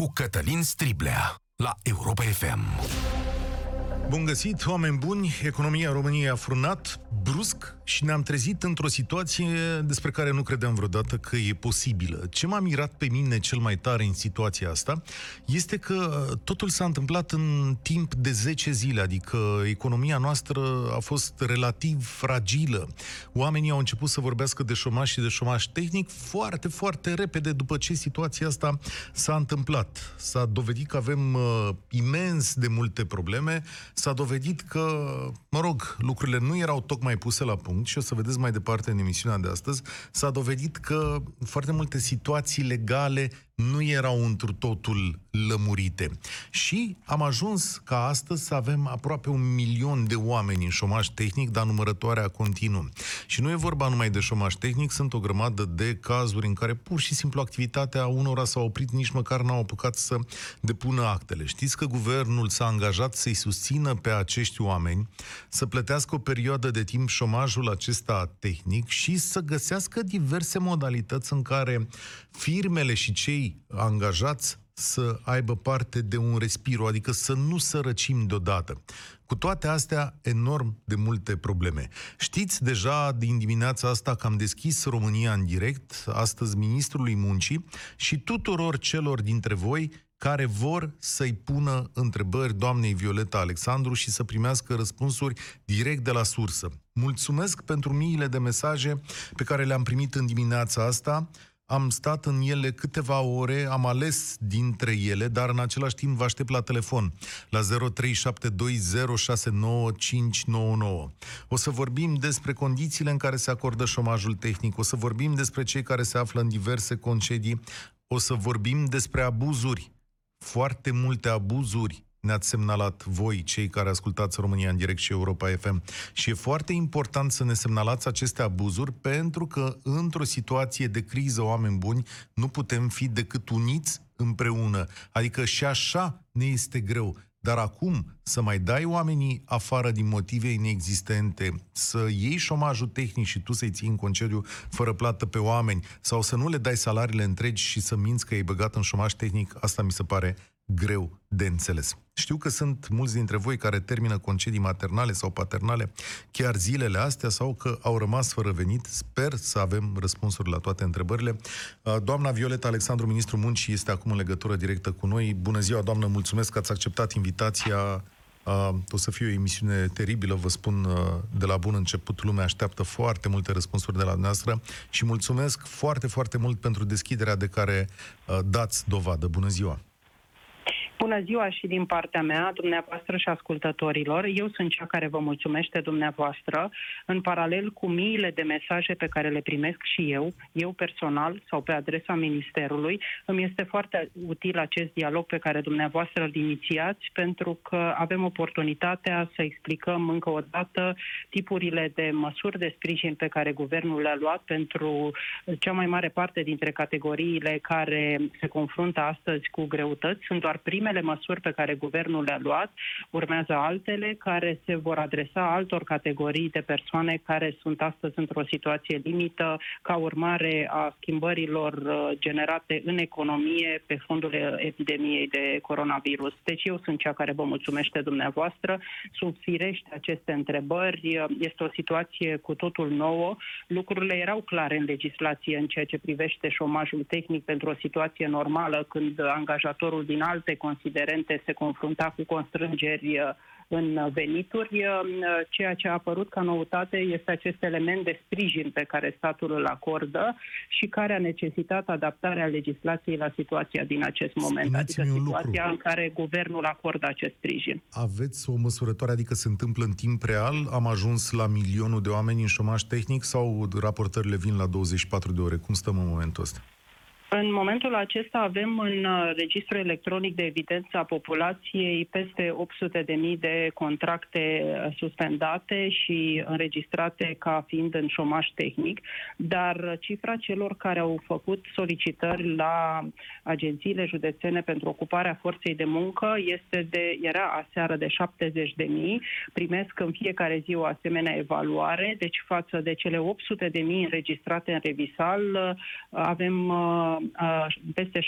cu Cătălin Striblea la Europa FM. Bun găsit, oameni buni! Economia României a frânat brusc și ne-am trezit într-o situație despre care nu credeam vreodată că e posibilă. Ce m-a mirat pe mine cel mai tare în situația asta este că totul s-a întâmplat în timp de 10 zile, adică economia noastră a fost relativ fragilă. Oamenii au început să vorbească de șomaj și de șomaj tehnic foarte, foarte repede după ce situația asta s-a întâmplat. S-a dovedit că avem uh, imens de multe probleme, s-a dovedit că, mă rog, lucrurile nu erau tocmai puse la punct și o să vedeți mai departe în emisiunea de astăzi, s-a dovedit că foarte multe situații legale nu erau întru totul lămurite. Și am ajuns ca astăzi să avem aproape un milion de oameni în șomaj tehnic, dar numărătoarea continuă. Și nu e vorba numai de șomaj tehnic, sunt o grămadă de cazuri în care pur și simplu activitatea unora s-a oprit, nici măcar n-au apucat să depună actele. Știți că guvernul s-a angajat să-i susțină pe acești oameni să plătească o perioadă de timp șomajul acesta tehnic și să găsească diverse modalități în care firmele și cei angajați să aibă parte de un respiro, adică să nu sărăcim deodată. Cu toate astea, enorm de multe probleme. Știți deja din dimineața asta că am deschis România în direct, astăzi Ministrului Muncii și tuturor celor dintre voi care vor să-i pună întrebări doamnei Violeta Alexandru și să primească răspunsuri direct de la sursă. Mulțumesc pentru miile de mesaje pe care le-am primit în dimineața asta am stat în ele câteva ore, am ales dintre ele, dar în același timp vă aștept la telefon la 0372069599. O să vorbim despre condițiile în care se acordă șomajul tehnic, o să vorbim despre cei care se află în diverse concedii, o să vorbim despre abuzuri, foarte multe abuzuri ne-ați semnalat voi, cei care ascultați România în direct și Europa FM. Și e foarte important să ne semnalați aceste abuzuri, pentru că într-o situație de criză, oameni buni, nu putem fi decât uniți împreună. Adică și așa ne este greu. Dar acum să mai dai oamenii afară din motive inexistente, să iei șomajul tehnic și tu să-i ții în concediu fără plată pe oameni, sau să nu le dai salariile întregi și să minți că ai băgat în șomaj tehnic, asta mi se pare greu de înțeles. Știu că sunt mulți dintre voi care termină concedii maternale sau paternale chiar zilele astea sau că au rămas fără venit. Sper să avem răspunsuri la toate întrebările. Uh, doamna Violeta Alexandru, ministrul muncii, este acum în legătură directă cu noi. Bună ziua, doamnă, mulțumesc că ați acceptat invitația. Uh, o să fie o emisiune teribilă, vă spun uh, de la bun început. Lumea așteaptă foarte multe răspunsuri de la noastră și mulțumesc foarte, foarte mult pentru deschiderea de care dați dovadă. Bună ziua! Bună ziua și din partea mea, dumneavoastră și ascultătorilor. Eu sunt cea care vă mulțumește dumneavoastră, în paralel cu miile de mesaje pe care le primesc și eu, eu personal sau pe adresa Ministerului. Îmi este foarte util acest dialog pe care dumneavoastră îl inițiați, pentru că avem oportunitatea să explicăm încă o dată tipurile de măsuri de sprijin pe care guvernul le-a luat pentru cea mai mare parte dintre categoriile care se confruntă astăzi cu greutăți. Sunt doar primele primele măsuri pe care guvernul le-a luat, urmează altele care se vor adresa altor categorii de persoane care sunt astăzi într-o situație limită ca urmare a schimbărilor uh, generate în economie pe fondul epidemiei de coronavirus. Deci eu sunt cea care vă mulțumește dumneavoastră. Sunt firește aceste întrebări. Este o situație cu totul nouă. Lucrurile erau clare în legislație în ceea ce privește șomajul tehnic pentru o situație normală când angajatorul din alte considerente se confrunta cu constrângeri uh, în venituri. Uh, ceea ce a apărut ca noutate este acest element de sprijin pe care statul îl acordă și care a necesitat adaptarea legislației la situația din acest moment, Spuneți-mi adică situația lucru. în care guvernul acordă acest sprijin. Aveți o măsurătoare, adică se întâmplă în timp real? Am ajuns la milionul de oameni în șomaj tehnic sau raportările vin la 24 de ore? Cum stăm în momentul ăsta? În momentul acesta avem în uh, registrul electronic de evidență a populației peste 800.000 de contracte uh, suspendate și înregistrate ca fiind în șomaș tehnic, dar cifra celor care au făcut solicitări la agențiile județene pentru ocuparea forței de muncă este de, era aseară de 70.000, primesc în fiecare zi o asemenea evaluare, deci față de cele 800.000 înregistrate în revisal, uh, avem uh, peste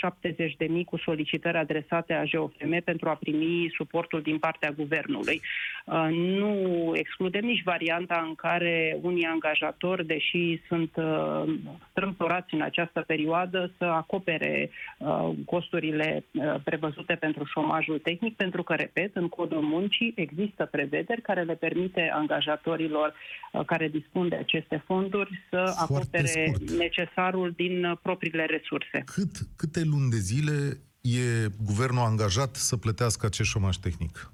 70.000 cu solicitări adresate a GOFM pentru a primi suportul din partea guvernului. Uh, nu excludem nici varianta în care unii angajatori, deși sunt uh, strâmtorați în această perioadă, să acopere uh, costurile uh, prevăzute pentru șomajul tehnic, pentru că, repet, în codul muncii există prevederi care le permite angajatorilor uh, care dispun de aceste fonduri să Foarte acopere scurt. necesarul din uh, propriile resurse. Cât, câte luni de zile e guvernul angajat să plătească acest șomaj tehnic?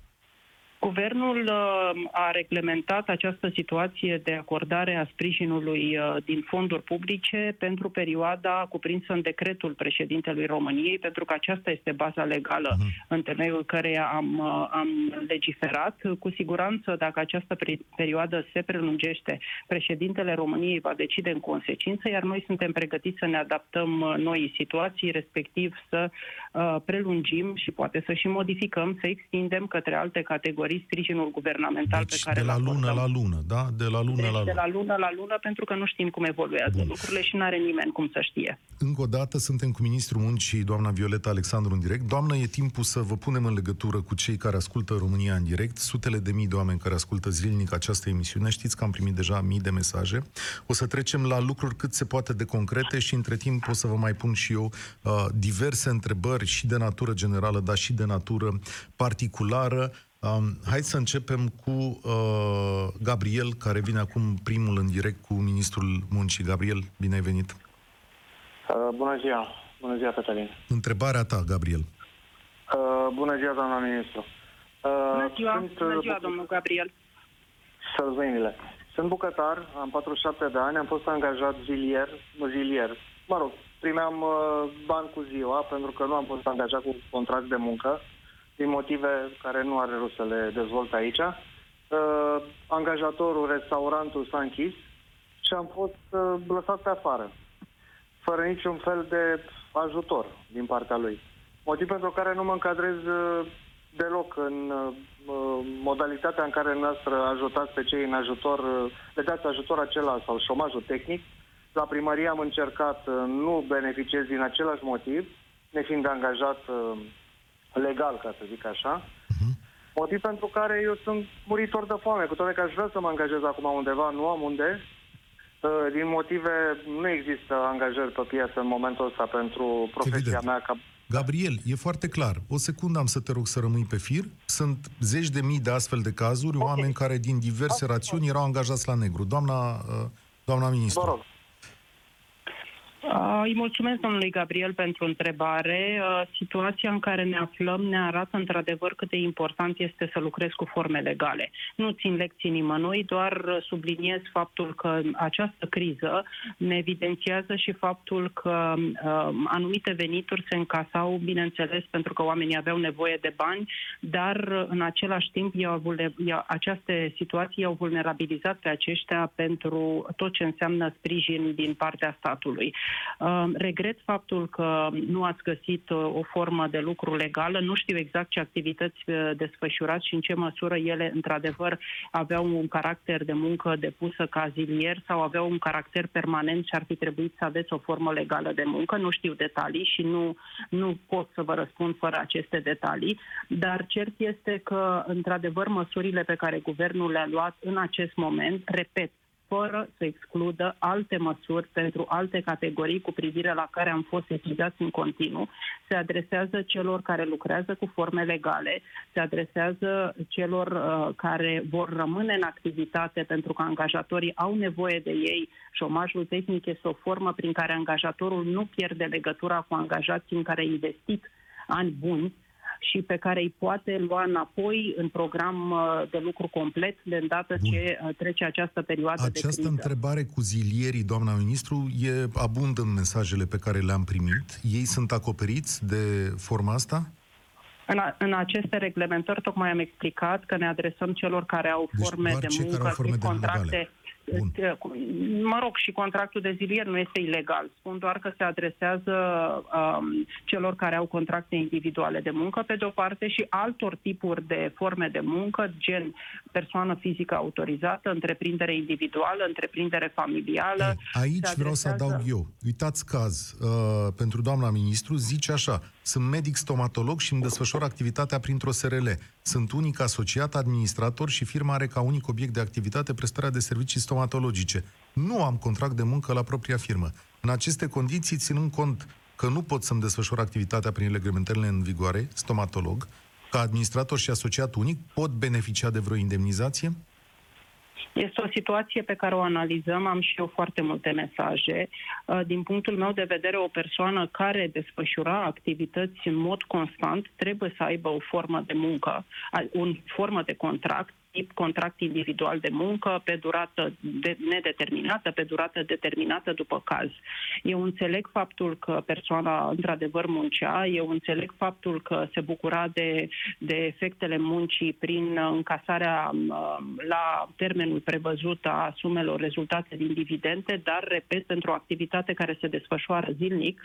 Guvernul uh, a reglementat această situație de acordare a sprijinului uh, din fonduri publice pentru perioada cuprinsă în decretul președintelui României, pentru că aceasta este baza legală Mhm. în temeiul căreia am, uh, am legiferat. Cu siguranță, dacă această pri- perioadă se prelungește, președintele României va decide în consecință, iar noi suntem pregătiți să ne adaptăm uh, noii situații, respectiv să uh, prelungim și poate să și modificăm, să extindem către alte categorii sprijinul guvernamental Deci pe care de la îl lună acordăm. la lună, da? De la lună Deci la de lună. la lună la lună, pentru că nu știm cum evoluează Bun. lucrurile și nu are nimeni cum să știe. Încă o dată suntem cu ministrul muncii, doamna Violeta Alexandru, în direct. Doamnă, e timpul să vă punem în legătură cu cei care ascultă România în direct, sutele de mii de oameni care ascultă zilnic această emisiune. Știți că am primit deja mii de mesaje. O să trecem la lucruri cât se poate de concrete și între timp o să vă mai pun și eu uh, diverse întrebări și de natură generală, dar și de natură particulară. Um, hai să începem cu uh, Gabriel, care vine acum primul în direct cu ministrul muncii. Gabriel, bine ai venit. Uh, bună ziua! Bună ziua, Cătălin! Întrebarea ta, Gabriel. Uh, bună ziua, doamna ministru! Uh, Bună ziua, sunt, bună uh, ziua, domnul Gabriel. Sărzăinile. Sunt bucătar, am 47 de ani, am fost angajat zilier, zilier. Mă rog, primeam uh, bani cu ziua pentru că nu am fost angajat cu contract de muncă din motive care nu are rost să le dezvolt aici. Uh, angajatorul, restaurantul s-a închis și am fost uh, lăsat pe afară, fără niciun fel de ajutor din partea lui. Motiv pentru care nu mă încadrez uh, deloc în uh, modalitatea în care noastră ajutați pe cei în ajutor, uh, le dați ajutor acela sau șomajul tehnic. La primărie am încercat, uh, nu beneficiez din același motiv, nefiind angajat uh, legal, ca să zic așa. Motiv pentru care eu sunt muritor de foame, cu toate că aș vrea să mă angajez acum undeva, nu am unde. Uh, Din motive, nu există angajări pe piață în momentul ăsta pentru profesia Evident. mea ca Gabriel, e foarte clar. O secundă am să te rog să rămâi pe fir. Sunt zeci de mii de astfel de cazuri, okay. oameni care din diverse rațiuni erau angajați la negru. Doamna, uh, doamna ministru. Vă rog. Uh, Îi mulțumesc domnului Gabriel pentru întrebare. Uh, Situația în care ne aflăm ne arată într-adevăr cât de important este să lucrez cu forme legale. Nu țin lecții nimănui, doar uh, subliniez faptul că această criză ne evidențiază și faptul că uh, anumite venituri se încasau, bineînțeles, pentru că oamenii aveau nevoie de bani, dar uh, în același timp i-au, vulne- i-au, aceste situații i-au vulnerabilizat pe aceștia pentru tot ce înseamnă sprijin din partea statului. Uh, Regret faptul că nu ați găsit uh, o formă de lucru legală. Nu știu exact ce activități uh, desfășurați și în ce măsură ele, într-adevăr, aveau un caracter de muncă depusă ca zilier sau aveau un caracter permanent și ar fi trebuit să aveți o formă legală de muncă. Nu știu detalii și nu, nu pot să vă răspund fără aceste detalii, dar cert este că, într-adevăr, măsurile pe care guvernul le-a luat în acest moment, repet, fără să excludă alte măsuri pentru alte categorii cu privire la care am fost sesizați în continuu, se adresează celor care lucrează cu forme legale, se adresează celor uh, care vor rămâne în activitate pentru că angajatorii au nevoie de ei. Șomajul tehnic este o formă prin care angajatorul nu pierde legătura cu angajații în care a investit ani buni și pe care îi poate lua înapoi în program uh, de lucru complet de îndată Bun. ce uh, trece această perioadă de Această criză. întrebare cu zilierii, doamna ministru, e abundă în mesajele pe care le-am primit. Ei sunt acoperiți de forma asta? În, a, în aceste reglementări tocmai am explicat că ne adresăm celor care au Deci forme doar de cei care muncă, au forme fie de contracte, legale. Bun. Mă rog, și contractul de zilier nu este ilegal. Spun doar că se adresează um, celor care au contracte individuale de muncă, pe de o parte, și altor tipuri de forme de muncă, gen persoană fizică autorizată, întreprindere individuală, întreprindere familială. E, aici vreau să adaug eu. Uitați caz. Uh, pentru doamna ministru zice așa, sunt medic stomatolog și îmi desfășor activitatea printr-o SRL. Sunt unic asociat, administrator și firma are ca unic obiect de activitate prestarea de servicii stomatologice. Nu am contract de muncă la propria firmă. În aceste condiții, ținând cont că nu pot să-mi desfășor activitatea prin reglementările în vigoare, stomatolog, ca administrator și asociat unic, pot beneficia de vreo indemnizație? Este o situație pe care o analizăm, am și eu foarte multe mesaje. Uh, din punctul meu de vedere, o persoană care desfășura activități în mod constant trebuie să aibă o formă de muncă, o formă de contract tip contract individual de muncă pe durată de, nedeterminată, pe durată determinată după caz. Eu înțeleg faptul că persoana într-adevăr muncea, eu înțeleg faptul că se bucura de, de efectele muncii prin încasarea la termenul prevăzut a sumelor rezultate din dividende, dar, repet, pentru o activitate care se desfășoară zilnic,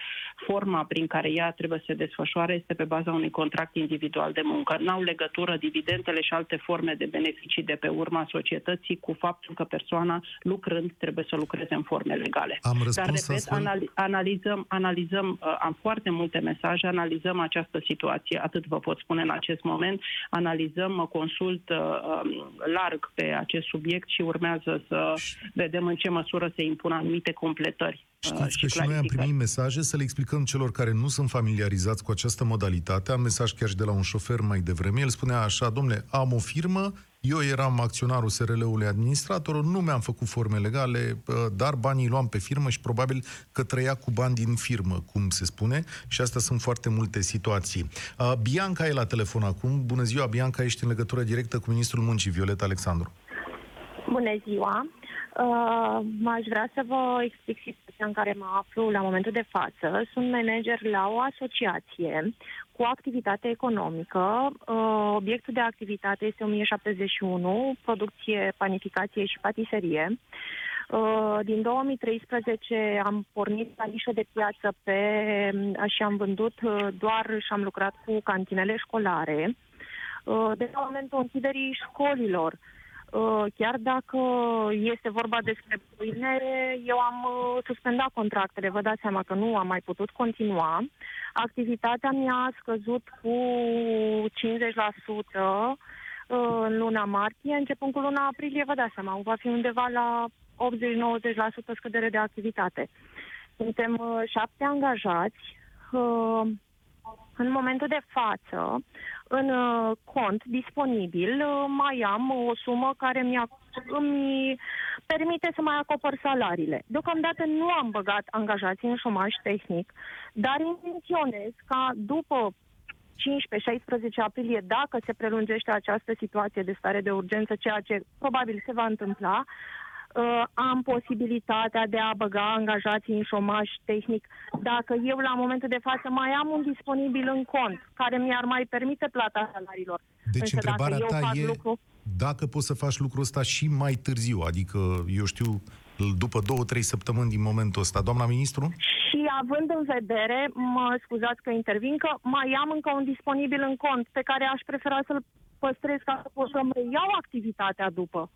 forma prin care ea trebuie să se desfășoare este pe baza unui contract individual de muncă. N-au legătură dividendele și alte forme de beneficii beneficii de pe urma societății cu faptul că persoana lucrând trebuie să lucreze în forme legale. Am Dar, repet, anali- analizăm, analizăm uh, am foarte multe mesaje, analizăm această situație, atât vă pot spune în acest moment, analizăm, mă consult uh, um, larg pe acest subiect și urmează să vedem în ce măsură se impun anumite completări. Știți uh, că și noi am primit mesaje să le explicăm celor care nu sunt familiarizați cu această modalitate. Am mesaj chiar și de la un șofer mai devreme. El spunea așa, domnule, am o firmă, eu eram acționarul SRL-ului administrator, nu mi-am făcut forme legale, dar banii luam pe firmă și probabil că trăia cu bani din firmă, cum se spune, și astea sunt foarte multe situații. Bianca e la telefon acum. Bună ziua, Bianca, ești în legătură directă cu Ministrul Muncii, Violeta Alexandru. Bună ziua! Uh, aș vrea să vă explic situația în care mă aflu la momentul de față. Sunt manager la o asociație cu activitate economică. Uh, obiectul de activitate este 1071, producție, panificație și patiserie. Uh, din 2013 am pornit la nișă de piață pe, și am vândut uh, doar și am lucrat cu cantinele școlare. Uh, de la momentul închiderii școlilor, Uh, chiar dacă este vorba despre pâine, eu am uh, suspendat contractele. Vă dați seama că nu am mai putut continua. Activitatea mi-a scăzut cu 50% uh, în luna martie, începând cu luna aprilie, vă dați seama, va fi undeva la 80-90% scădere de activitate. Suntem șapte angajați. În momentul de față, în uh, cont disponibil uh, mai am o sumă care mi îmi permite să mai acopăr salariile. Deocamdată nu am băgat angajații în șomaj tehnic, dar intenționez ca după 15-16 aprilie, dacă se prelungește această situație de stare de urgență, ceea ce probabil se va întâmpla, uh, am posibilitatea de a băga angajații în șomaj tehnic dacă eu la momentul de față mai am un disponibil în cont care mi-ar mai permite plata salariilor. Deci Însă întrebarea dacă ta e lucru... dacă poți să faci lucrul ăsta și mai târziu, adică, eu știu, după două, trei săptămâni din momentul ăsta. Doamna ministru? Și având în vedere, mă scuzați că intervin, că mai am încă un disponibil în cont pe care aș prefera să-l păstrez ca să pot să-mi reiau activitatea după.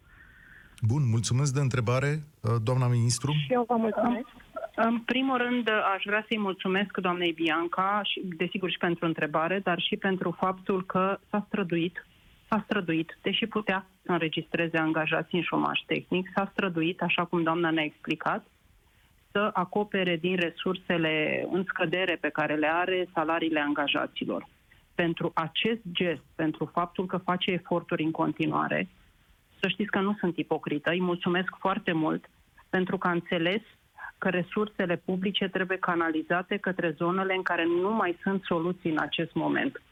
Bun, mulțumesc de întrebare, uh, doamna ministru. Și eu vă mulțumesc. În primul rând, aș vrea să-i mulțumesc doamnei Bianca, și, desigur și pentru întrebare, dar și pentru faptul că s-a străduit, s-a străduit, deși putea să înregistreze angajați în șomaș tehnic, s-a străduit, așa cum doamna ne-a explicat, să acopere din resursele în scădere pe care le are salariile angajaților. Pentru acest gest, pentru faptul că face eforturi în continuare, să știți că nu sunt ipocrită. Îi mulțumesc foarte mult pentru că a înțeles că resursele publice trebuie canalizate către zonele în care nu mai sunt soluții în acest moment.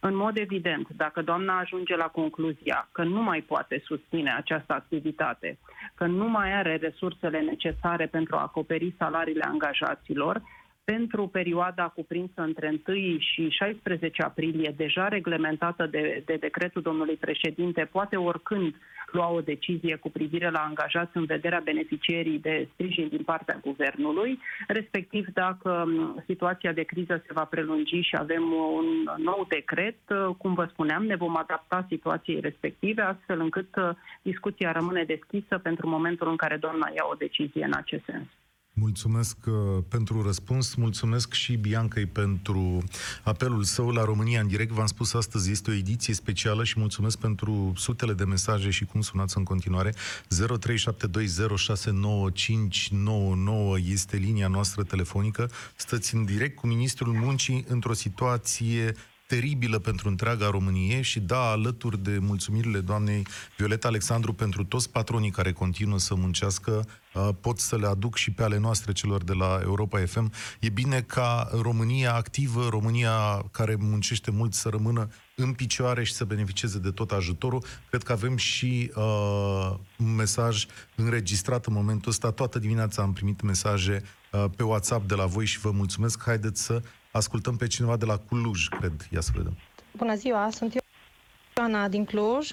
În mod evident, dacă doamna ajunge la concluzia că nu mai poate susține această activitate, că nu mai are resursele necesare pentru a acoperi salariile angajaților, pentru perioada cuprinsă între 1 și 16 aprilie, deja reglementată de, de decretul domnului președinte, poate oricând lua o decizie cu privire la angajați în vederea beneficierii de sprijin din partea guvernului, respectiv dacă situația de criză se va prelungi și avem un nou decret, cum vă spuneam, ne vom adapta situației respective, astfel încât discuția rămâne deschisă pentru momentul în care doamna ia o decizie în acest sens. Mulțumesc uh, pentru răspuns, mulțumesc și Biancăi pentru apelul său la România în direct. V-am spus astăzi, este o ediție specială și mulțumesc pentru sutele de mesaje și cum sunați în continuare. 0372069599 este linia noastră telefonică. Stăți în direct cu Ministrul Muncii într-o situație teribilă pentru întreaga Românie și da, alături de mulțumirile doamnei Violeta Alexandru pentru toți patronii care continuă să muncească, uh, pot să le aduc și pe ale noastre celor de la Europa FM. E bine ca România activă, România care muncește mult să rămână în picioare și să beneficieze de tot ajutorul. Cred că avem și uh, un mesaj înregistrat în momentul ăsta. Toată dimineața am primit mesaje uh, pe WhatsApp de la voi și vă mulțumesc. Haideți să Ascultăm pe cineva de la Cluj, cred. Ia să vedem. Bună ziua, sunt eu, Ioana din Cluj.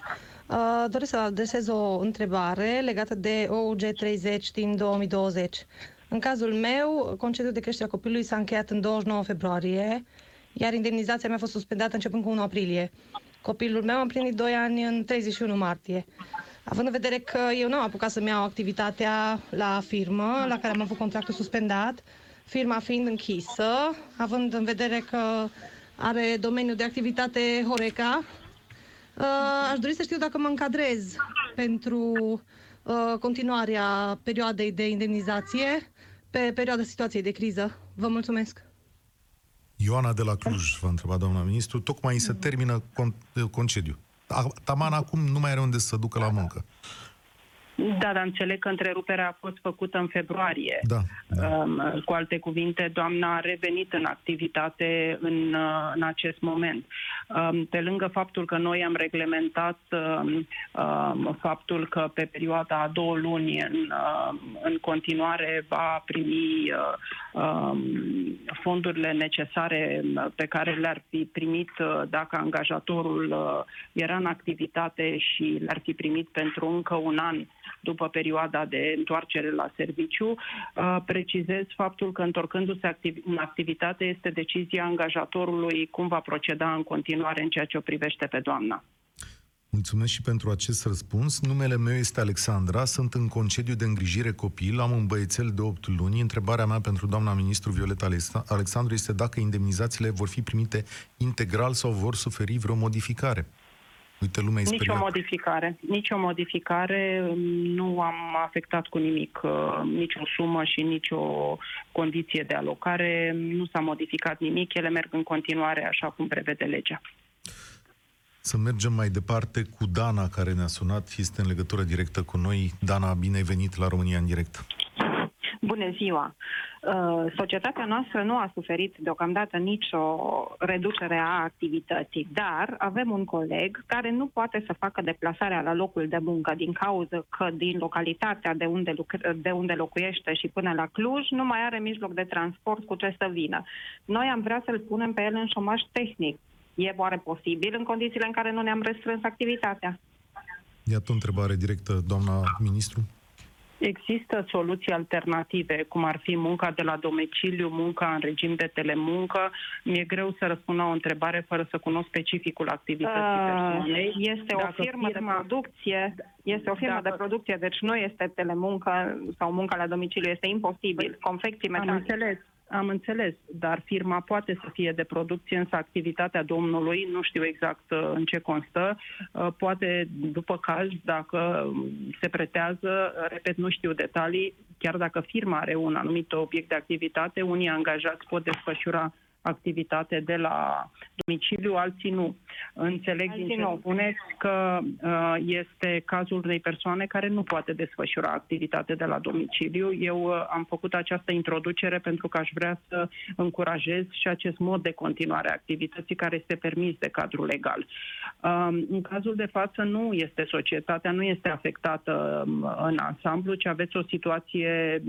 Uh, doresc să adresez o întrebare legată de OUG 30 din 2020. În cazul meu, concediul de creștere a copilului s-a încheiat în 29 februarie, iar indemnizația mea a fost suspendată începând cu 1 aprilie. Copilul meu a împlinit 2 ani în 31 martie. Având în vedere că eu nu am apucat să-mi iau activitatea la firmă, la care am avut contractul suspendat, firma fiind închisă, având în vedere că are domeniul de activitate Horeca, uh, aș dori să știu dacă mă încadrez pentru uh, continuarea perioadei de indemnizație pe perioada situației de criză. Vă mulțumesc! Ioana de la Cluj, v-a întrebat doamna ministru, tocmai se termină con- concediu. Taman acum nu mai are unde să ducă la muncă. Da, dar înțeleg că întreruperea a fost făcută în februarie. Da, da. Um, cu alte cuvinte, doamna a revenit în activitate în, uh, în acest moment. Um, pe lângă faptul că noi am reglementat um, faptul că pe perioada a două luni în, în continuare va primi uh, fondurile necesare pe care le-ar fi primit uh, dacă angajatorul era în activitate și le-ar fi primit pentru încă un an după perioada de întoarcere la serviciu. Uh, precizez faptul că întorcându-se în activitate este decizia angajatorului cum va proceda în continuare în ceea ce o privește pe doamna. Mulțumesc și pentru acest răspuns. Numele meu este Alexandra, sunt în concediu de îngrijire copil, am un băiețel de 8 luni. Întrebarea mea pentru doamna ministru Violeta Alexandru este dacă indemnizațiile vor fi primite integral sau vor suferi vreo modificare. Uite, lumea Nici o modificare. Nici o modificare. Nu am afectat cu nimic uh, nici o sumă și nici o condiție de alocare. Nu s-a modificat nimic. Ele merg în continuare așa cum prevede legea. Să mergem mai departe cu Dana, care ne-a sunat. Este în legătură directă cu noi. Dana, bine ai venit la România în direct. Bună ziua! Uh, societatea noastră nu a suferit deocamdată nicio reducere a activității, dar avem un coleg care nu poate să facă deplasarea la locul de muncă din cauza că din localitatea de unde, de unde locuiește și până la Cluj nu mai are mijloc de transport cu ce să vină. Noi am vrea să-l punem pe el în șomaș tehnic. E oare posibil în condițiile în care nu ne-am restrâns activitatea? Iată o întrebare directă, doamna ministru. Există soluții alternative, cum ar fi munca de la domiciliu, munca în regim de telemuncă. Mi-e greu să răspund la o întrebare fără să cunosc specificul activității uh, persoanei. Este Dacă o firmă, firma... de producție, este o firmă Dacă... de producție, deci nu este telemuncă sau munca la domiciliu, este imposibil. Confecții metalice. Am înțeles. Am înțeles, dar firma poate să fie de producție, însă activitatea domnului, nu știu exact uh, în ce constă, uh, poate după caz, dacă se pretează, repet, nu știu detalii, chiar dacă firma are un anumit obiect de activitate, unii angajați pot desfășura activitate de la domiciliu, alții nu. Înțeleg din ce spuneți că uh, este cazul unei persoane care nu poate desfășura activitate de la domiciliu. Eu uh, am făcut această introducere pentru că aș vrea să încurajez și acest mod de continuare a activității care este permis de cadrul legal. Uh, în cazul de față nu este societatea, nu este afectată um, în ansamblu, ci aveți o situație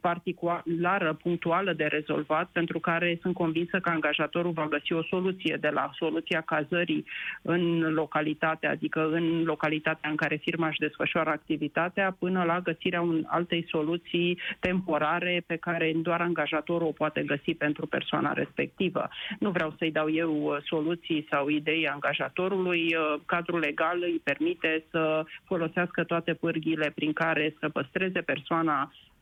particulară, punctuală de rezolvat, pentru care sunt convinsă că angajatorul va găsi o soluție de la soluția cazării în localitate, adică în localitatea în care firma își desfășoară activitatea, până la găsirea un, altei soluții temporare pe care doar angajatorul o poate găsi pentru persoana respectivă. Nu vreau să-i dau eu uh, soluții sau idei angajatorului. Uh, cadrul legal îi permite să folosească toate pârghile prin care să păstreze persoana Uh,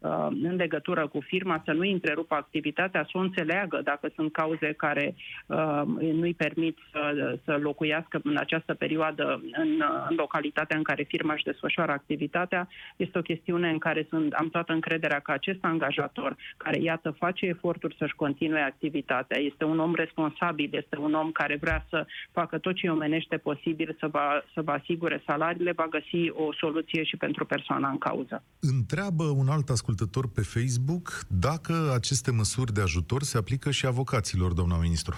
în legătură cu firma, să nu întrerupă activitatea, să o înțeleagă dacă sunt cauze care uh, nu-i permit să, să locuiască în această perioadă în, în localitatea în care firma își desfășoară activitatea. Este o chestiune în care sunt, am toată încrederea că acest angajator, care iată face eforturi să-și continue activitatea, este un om responsabil, este un om care vrea să facă tot ce omenește posibil să vă, să vă asigure salariile, va găsi o soluție și pentru persoana în cauză. Întreabă un alt ascultător ascultător pe Facebook dacă aceste măsuri de ajutor se aplică și avocaților, doamna ministru.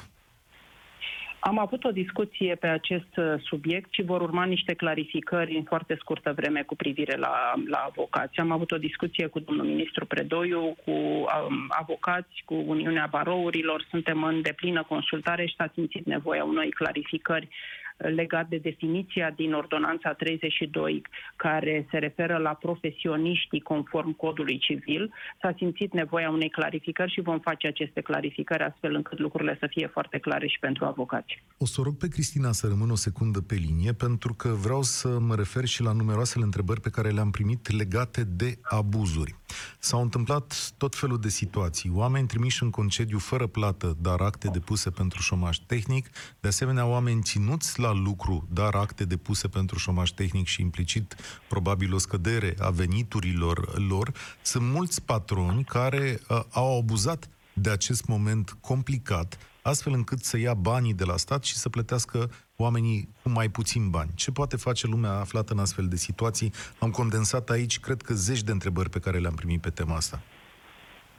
Am avut o discuție pe acest uh, subiect și vor urma niște clarificări în foarte scurtă vreme cu privire la, la avocați. Am avut o discuție cu domnul ministru Predoiu, cu um, avocați, cu Uniunea Barourilor. Suntem în deplină consultare și s-a simțit nevoia unei clarificări legat de definiția din Ordonanța 32, care se referă la profesioniștii conform codului civil. S-a simțit nevoia unei clarificări și vom face aceste clarificări astfel încât lucrurile să fie foarte clare și pentru avocați. O să rog pe Cristina să rămână o secundă pe linie, pentru că vreau să mă refer și la numeroasele întrebări pe care le-am primit legate de abuzuri. S-au întâmplat tot felul de situații. Oameni trimiși în concediu fără plată, dar acte depuse pentru șomaj tehnic, de asemenea oameni ținuți la lucru, dar acte depuse pentru șomaj tehnic și implicit probabil o scădere a veniturilor lor, sunt mulți patroni care uh, au abuzat de acest moment complicat, astfel încât să ia banii de la stat și să plătească oamenii cu mai puțin bani. Ce poate face lumea aflată în astfel de situații? Am condensat aici, cred că, zeci de întrebări pe care le-am primit pe tema asta.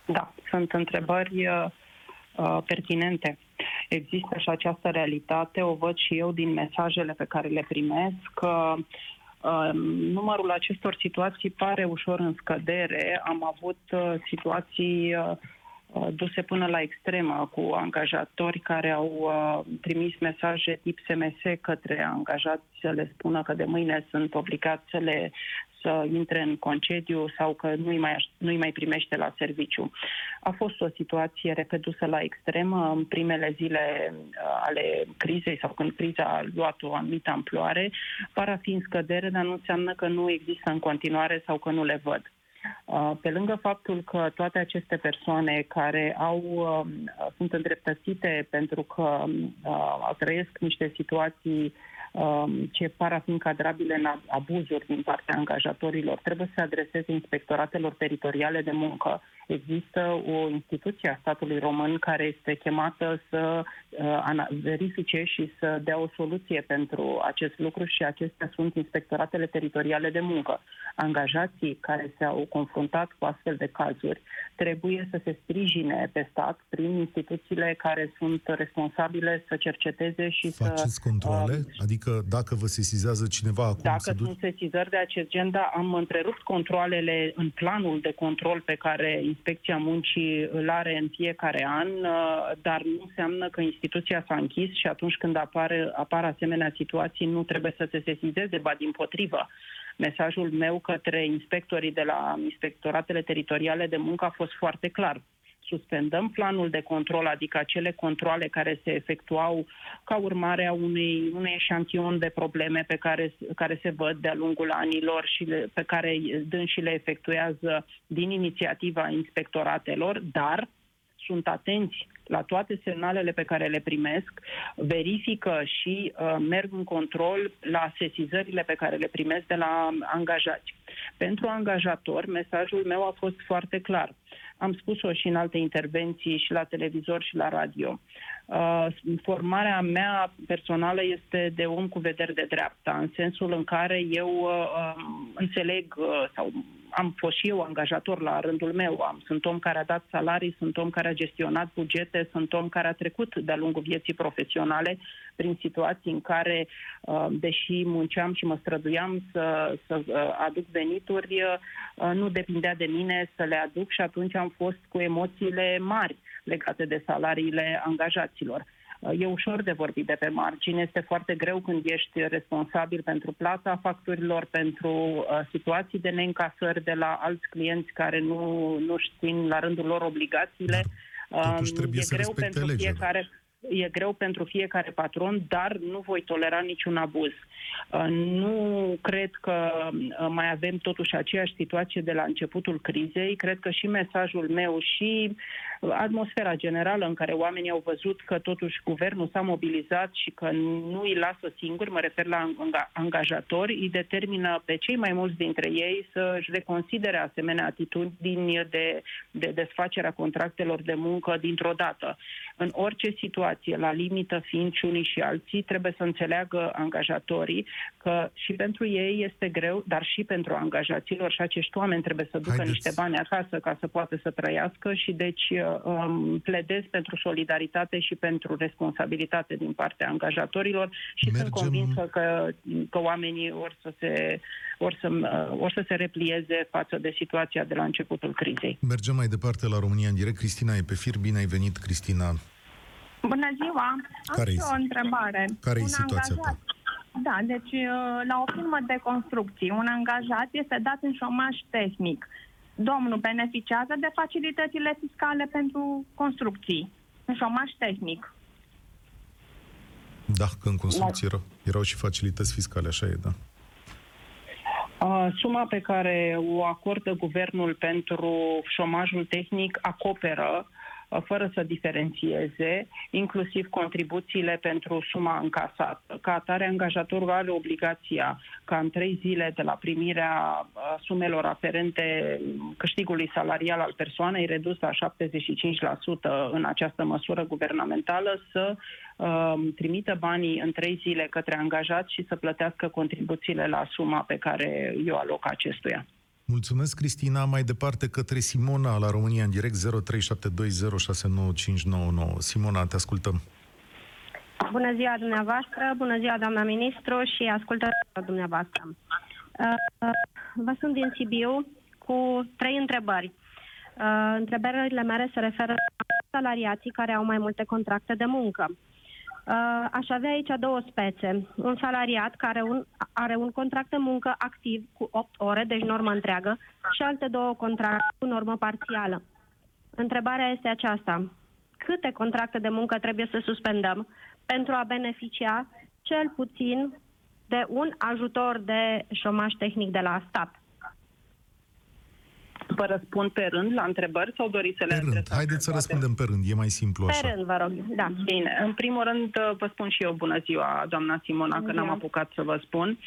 Da, sunt întrebări uh, uh pertinente. Există și această realitate, o văd și eu din mesajele pe care le primesc, că uh, numărul acestor situații pare ușor în scădere. Am avut uh, situații uh, Uh, duse până la extremă cu angajatori care au uh, trimis mesaje tip SMS către angajați să le spună că de mâine sunt obligați să le să intre în concediu sau că nu-i mai, nu-i mai primește la serviciu. A fost o situație repedusă la extremă în primele zile uh, ale crizei sau când criza a luat o anumită amploare. Par a fi în scădere, dar nu înseamnă că nu există în continuare sau că nu le văd. Uh, pe lângă faptul că toate aceste persoane care au, um, sunt îndreptățite pentru că uh, trăiesc niște situații um, ce par a fi încadrabile în abuzuri din partea angajatorilor, trebuie să se adreseze inspectoratelor teritoriale de muncă există o instituție a statului român care este chemată să uh, verifice și să dea o soluție pentru acest lucru și acestea sunt inspectoratele teritoriale de muncă. Angajații care s-au confruntat cu astfel de cazuri trebuie să se sprijine pe stat prin instituțiile care sunt responsabile să cerceteze și Faceți să... Faceți controle? Uh, adică dacă vă sesizează cineva acum... Dacă sunt duc... sesizări de acest gen, da, am întrerupt controlele în planul de control pe care Inspecția Muncii îl are în fiecare an, uh, dar nu înseamnă că instituția s-a închis și atunci când apare, apar asemenea situații nu trebuie să se sesizeze, ba din potrivă. Mesajul meu către inspectorii de la inspectoratele teritoriale de muncă a fost foarte clar suspendăm planul de control, adică acele controle care se efectuau ca urmare a unui, unui eșantion de probleme pe care, care se văd de-a lungul anilor și le, pe care dânsii le efectuează din inițiativa inspectoratelor, dar sunt atenți la toate semnalele pe care le primesc, verifică și uh, merg în control la sesizările pe care le primesc de la angajați. Pentru angajator, mesajul meu a fost foarte clar. Am spus-o și în alte intervenții, și la televizor, și la radio. Uh, formarea mea personală este de om cu vedere de dreapta, în sensul în care eu uh, um, înțeleg uh, sau am fost și eu angajator la rândul meu. Am, sunt om care a dat salarii, sunt om care a gestionat bugete, sunt om care a trecut de-a lungul vieții profesionale prin situații în care, uh, deși munceam și mă străduiam să, să uh, aduc venituri, uh, nu depindea de mine să le aduc și atunci am fost cu emoțiile mari legate de salariile angajaților. E ușor de vorbit de pe margine, este foarte greu când ești responsabil pentru plata facturilor, pentru uh, situații de neîncasări de la alți clienți care nu, nu știu la rândul lor obligațiile. Totuși trebuie e să greu pentru legile. fiecare e greu pentru fiecare patron, dar nu voi tolera niciun abuz. Uh, nu cred că uh, mai avem totuși aceeași situație de la începutul crizei. Cred că și mesajul meu și atmosfera generală în care oamenii au văzut că totuși guvernul s-a mobilizat și că nu îi lasă singuri, mă refer la angajatori, îi determină pe cei mai mulți dintre ei să-și reconsidere asemenea atitudini de, de desfacerea contractelor de muncă dintr-o dată. În orice situație, la limită fiind și unii și alții, trebuie să înțeleagă angajatorii că și pentru ei este greu, dar și pentru angajaților și acești oameni trebuie să ducă Haideți. niște bani acasă ca să poată să trăiască și deci um, pledez pentru solidaritate și pentru responsabilitate din partea angajatorilor și Mergem... sunt convinsă că, că oamenii or să se or să, uh, or să se replieze față de situația de la începutul crizei. Mergem mai departe la România în direct. Cristina e pe fir. Bine ai venit, Cristina. Bună ziua! Care Am o întrebare. Care e situația angajat, ta? Da, deci uh, la o firmă de construcții, un angajat este dat în șomaj tehnic domnul beneficiază de facilitățile fiscale pentru construcții, în șomaș tehnic. Da, că în construcții erau, erau și facilități fiscale, așa e, da. Suma pe care o acordă guvernul pentru șomajul tehnic acoperă Uh, fără să diferențieze, inclusiv contribuțiile pentru suma încasată. Ca atare, angajatorul are obligația ca în trei zile de la primirea uh, sumelor aferente câștigului salarial al persoanei redus la 75% în această măsură guvernamentală să uh, trimită banii în trei zile către angajat și să plătească contribuțiile la suma pe care eu aloc acestuia. Mulțumesc, Cristina. Mai departe către Simona la România în direct 0372069599. Simona, te ascultăm. Bună ziua dumneavoastră, bună ziua doamna ministru și ascultă dumneavoastră. Uh, vă sunt din Sibiu cu trei întrebări. Uh, întrebările mele se referă la salariații care au mai multe contracte de muncă. Uh, aș avea aici două spețe. Un salariat care un, are un contract de muncă activ cu 8 ore, deci normă întreagă, și alte două contracte cu normă parțială. Întrebarea este aceasta. Câte contracte de muncă trebuie să suspendăm pentru a beneficia cel puțin de un ajutor de șomaș tehnic de la stat? Vă răspund pe rând la întrebări sau doriți să le Pe rând. Haideți să răspundem pe rând, e mai simplu așa. Pe rând, vă rog, da. Bine, în primul rând uh, vă spun și eu bună ziua, doamna Simona, că n-am apucat să vă spun.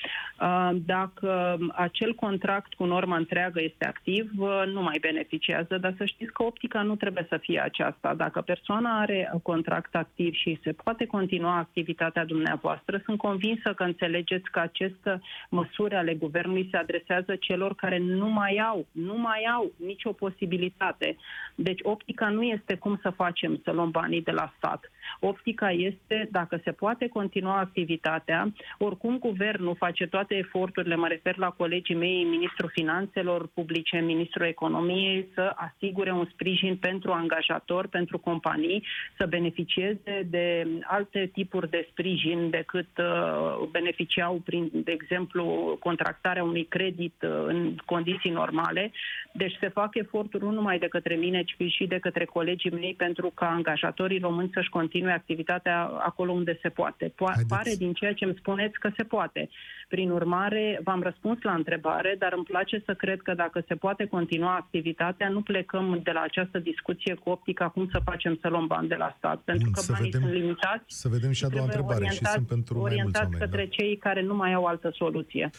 Uh, dacă acel contract cu normă întreagă este activ, uh, nu mai beneficiază, dar să știți că optica nu trebuie să fie aceasta. Dacă persoana are contract activ și se poate continua activitatea dumneavoastră, sunt convinsă că înțelegeți că aceste măsuri ale guvernului se adresează celor care nu mai au, nu mai au nicio posibilitate. Deci optica nu este cum să facem să luăm banii de la stat. Optica este dacă se poate continua activitatea, oricum guvernul face toate eforturile, mă refer la colegii mei, ministrul finanțelor publice, ministrul economiei, să asigure un sprijin pentru angajatori, pentru companii, să beneficieze de alte tipuri de sprijin decât uh, beneficiau prin, de exemplu, contractarea unui credit uh, în condiții normale. Deci se fac eforturi nu numai de către mine, ci și de către colegii mei pentru ca angajatorii români să-și continue activitatea acolo unde se poate. Po- pare din ceea ce îmi spuneți că se poate. Prin urmare, v-am răspuns la întrebare, dar îmi place să cred că dacă se poate continua activitatea, nu plecăm de la această discuție cu optica cum să facem să luăm bani de la stat, pentru Bun, că banii vedem, sunt limitați. Să vedem și a doua întrebare și sunt pentru mai mulți oameni, către da? cei care nu mai au altă soluție.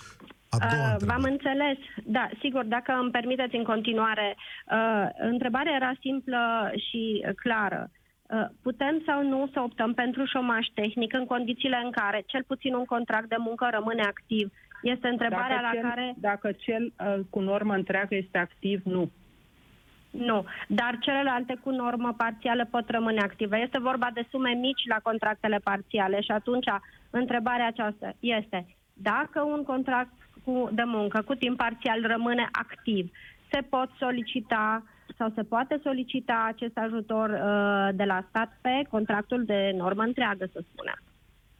A doua uh, V-am înțeles. Da, sigur, dacă îmi permiteți în continuare. Uh, întrebarea era simplă și clară. Uh, putem sau nu să optăm pentru șomaș tehnic în condițiile în care cel puțin un contract de muncă rămâne activ? Este întrebarea dacă la cel, care... Dacă cel uh, cu normă întreagă este activ, nu. Nu, dar celelalte cu normă parțială pot rămâne active. Este vorba de sume mici la contractele parțiale și atunci întrebarea aceasta este dacă un contract cu, de muncă cu timp parțial rămâne activ, se pot solicita sau se poate solicita acest ajutor uh, de la stat pe contractul de normă întreagă, să spunem.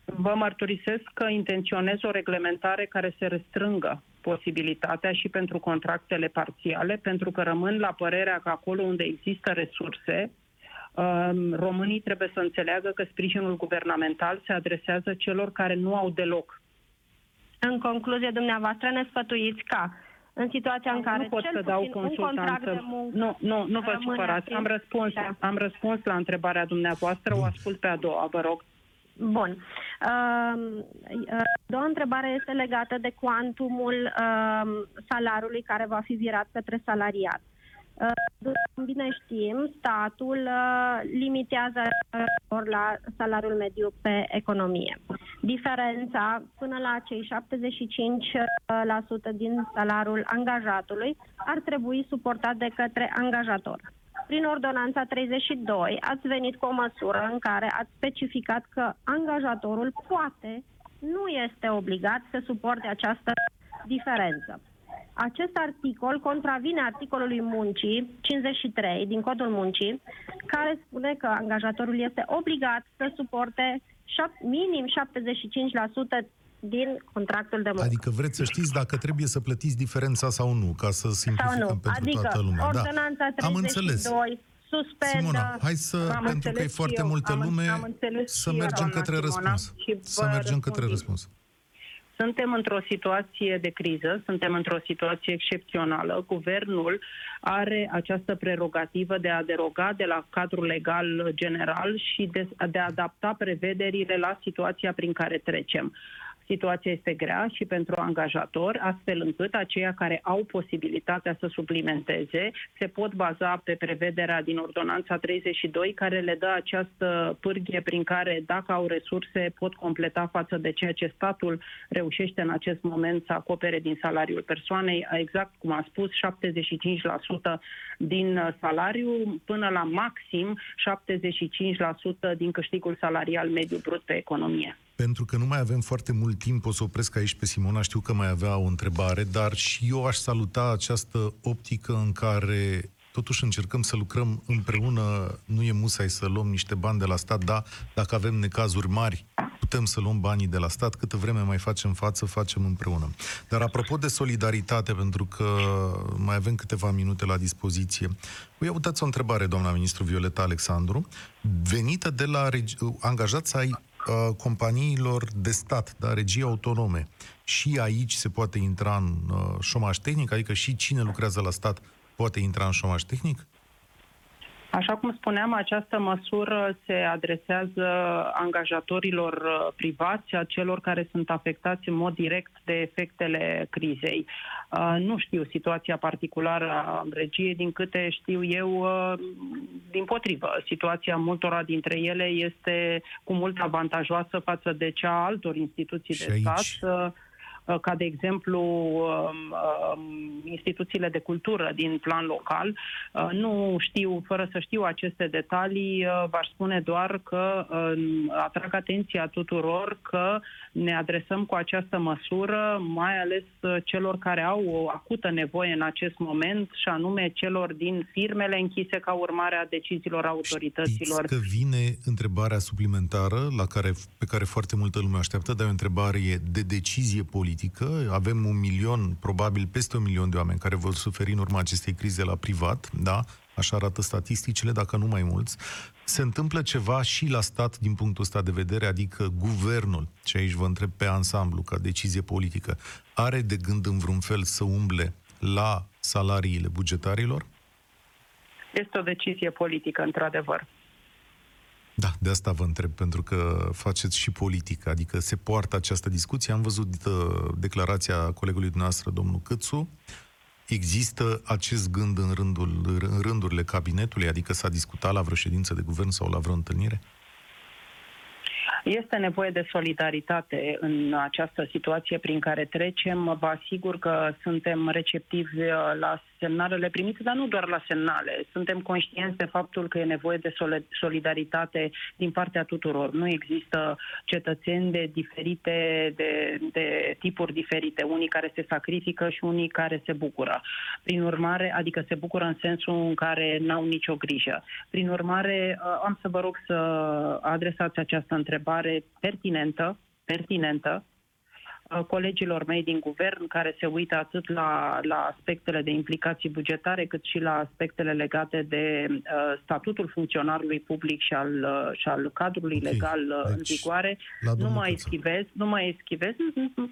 Vă mărturisesc că intenționez o reglementare care să restrângă posibilitatea și pentru contractele parțiale, pentru că rămân la părerea că acolo unde există resurse, um, românii trebuie să înțeleagă că sprijinul guvernamental se adresează celor care nu au deloc. În concluzie, dumneavoastră ne sfătuiți ca în situația în care nu pot cel să dau puțin un contract de consultanță. muncă Nu, nu, nu vă rămâne supărați. activ. Am răspuns, Da. am răspuns la întrebarea dumneavoastră, o ascult pe a doua, vă rog. Bun. Uh, uh, doua întrebare este legată de cuantumul uh, salariului care va fi virat către salariat. Uh, după cum bine știm, statul uh, limitează uh, la salariul mediu pe economie. Diferența până la cei 75% din salariul angajatului ar trebui suportat de către angajator. Prin ordonanța 32 ați venit cu o măsură în care ați specificat că angajatorul poate, nu este obligat să suporte această diferență. Acest articol contravine articolului muncii 53 din Codul Muncii, care spune că angajatorul este obligat să suporte șap- minim 75% din contractul de muncă. Adică vreți să știți dacă trebuie să plătiți diferența sau nu, ca să sau simplificăm nu. pentru Adică toată lumea. ordonanța da. Am înțeles. 32 suspendă... Simona, hai să, Am pentru că e înțeles foarte și eu, multă am- lume, am înțeles să și eu, mergem doamna către Simona, răspuns. și Să vă mergem către răspund. răspuns. Suntem într-o situație de criză, suntem într-o situație excepțională. Guvernul are această prerogativă de a deroga de la cadrul legal general și de, de a adapta prevederile la situația prin care trecem. Situația este grea și pentru angajatori, astfel încât aceia care au posibilitatea să suplimenteze se pot baza pe prevederea din Ordonanța 32, care le dă această pârghie prin care, dacă au resurse, pot completa față de ceea ce statul reușește în acest moment să acopere din salariul persoanei, exact cum a spus, 75% din salariu până la maxim 75% din câștigul salarial mediu brut pe economie. Pentru că nu mai avem foarte mult timp, o să opresc aici pe Simona, știu că mai avea o întrebare, dar și eu aș saluta această optică în care totuși încercăm să lucrăm împreună, nu e musai să luăm niște bani de la stat, da, dacă avem necazuri mari, putem să luăm banii de la stat, câtă vreme mai facem față, facem împreună. Dar apropo de solidaritate, pentru că mai avem câteva minute la dispoziție, vă iau dați o întrebare, doamna ministru Violeta Alexandru, venită de la regi- angajați ai uh, companiilor de stat, da, regii autonome. Și aici se poate intra în uh, șomaj tehnic, adică și cine lucrează la stat poate intra în șomaj tehnic? Așa cum spuneam, această măsură se adresează angajatorilor uh, privați, a celor care sunt afectați în mod direct de efectele crizei. Uh, Nu știu situația particulară a regiei, din câte știu eu, uh, din potrivă. Situația multora dintre ele este cu mult avantajoasă față de cea a altor instituții Și de aici? stat uh, ca de exemplu um, um, instituțiile de cultură din plan local. Uh, Nu știu, fără să știu aceste detalii, uh, v-aș spune doar că um, atrag atenția tuturor că ne adresăm cu această măsură, mai ales uh, celor care au o acută nevoie în acest moment, și anume celor din firmele închise ca urmare a deciziilor autorităților. Știți că vine întrebarea suplimentară la care, pe care foarte multă lume așteaptă, dar e o întrebare de decizie politică. Avem un milion, probabil peste un milion de oameni care vor suferi în urma acestei crize la privat, da? Așa arată statisticile, dacă nu mai mulți. Se întâmplă ceva și la stat din punctul ăsta de vedere, adică guvernul, și aici vă întreb pe ansamblu, ca decizie politică, are de gând în vreun fel să umble la salariile bugetarilor? Este o decizie politică, într-adevăr. Da, de asta vă întreb, pentru că faceți și politică, adică se poartă această discuție. Am văzut uh, declarația colegului dumneavoastră, domnul Câțu, Există acest gând în, rândul, în rândurile cabinetului, adică s-a discutat la vreo ședință de guvern sau la vreo întâlnire? Este nevoie de solidaritate în această situație prin care trecem. Vă asigur că suntem receptivi la semnalele primite, dar nu doar la semnale. Suntem conștienți de faptul că e nevoie de solidaritate din partea tuturor. Nu există cetățeni de diferite, de, de tipuri diferite, unii care se sacrifică și unii care se bucură. Prin urmare, adică se bucură în sensul în care n-au nicio grijă. Prin urmare, am să vă rog să adresați această întrebare pare pertinente, pertinente colegilor mei din guvern care se uită atât la, la aspectele de implicații bugetare cât și la aspectele legate de uh, statutul funcționarului public și al, uh, și al cadrului okay. legal uh, deci, în vigoare. Nu mai eschivez, nu mai eschivez,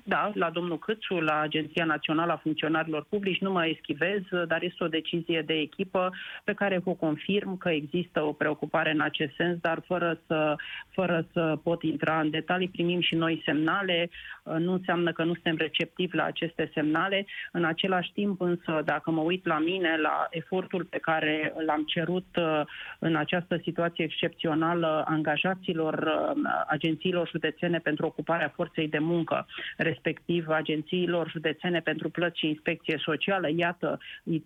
da, la domnul Câțu, la Agenția Națională a Funcționarilor Publici, nu mai eschivez, dar este o decizie de echipă pe care vă confirm că există o preocupare în acest sens, dar fără să, fără să pot intra în detalii, primim și noi semnale, uh, nu înseamnă că nu suntem receptivi la aceste semnale. În același timp, însă, dacă mă uit la mine, la efortul pe care l-am cerut uh, în această situație excepțională angajaților uh, agențiilor județene pentru ocuparea forței de muncă, respectiv agențiilor județene pentru plăți și inspecție socială, iată,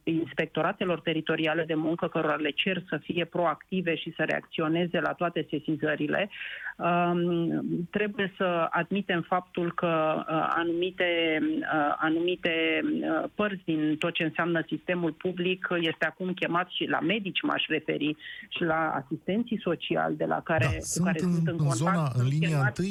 inspectoratelor teritoriale de muncă, cărora le cer să fie proactive și să reacționeze la toate sesizările, um, trebuie să admitem faptul că Uh, anumite, uh, anumite uh, părți din tot ce înseamnă sistemul public este acum chemat și la medici m-aș referi și la asistenții sociali de la care, da, cu sunt care în, sunt în, în contact, zona, în linia întâi,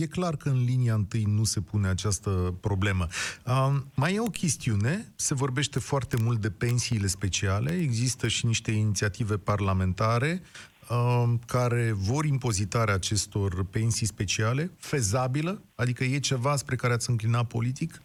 E clar că în linia întâi nu se pune această problemă. Uh, mai e o chestiune, se vorbește foarte mult de pensiile speciale, există și niște inițiative parlamentare Um, care vor impozitarea acestor pensii speciale, fezabilă? Adică e ceva spre care ați înclinat politic?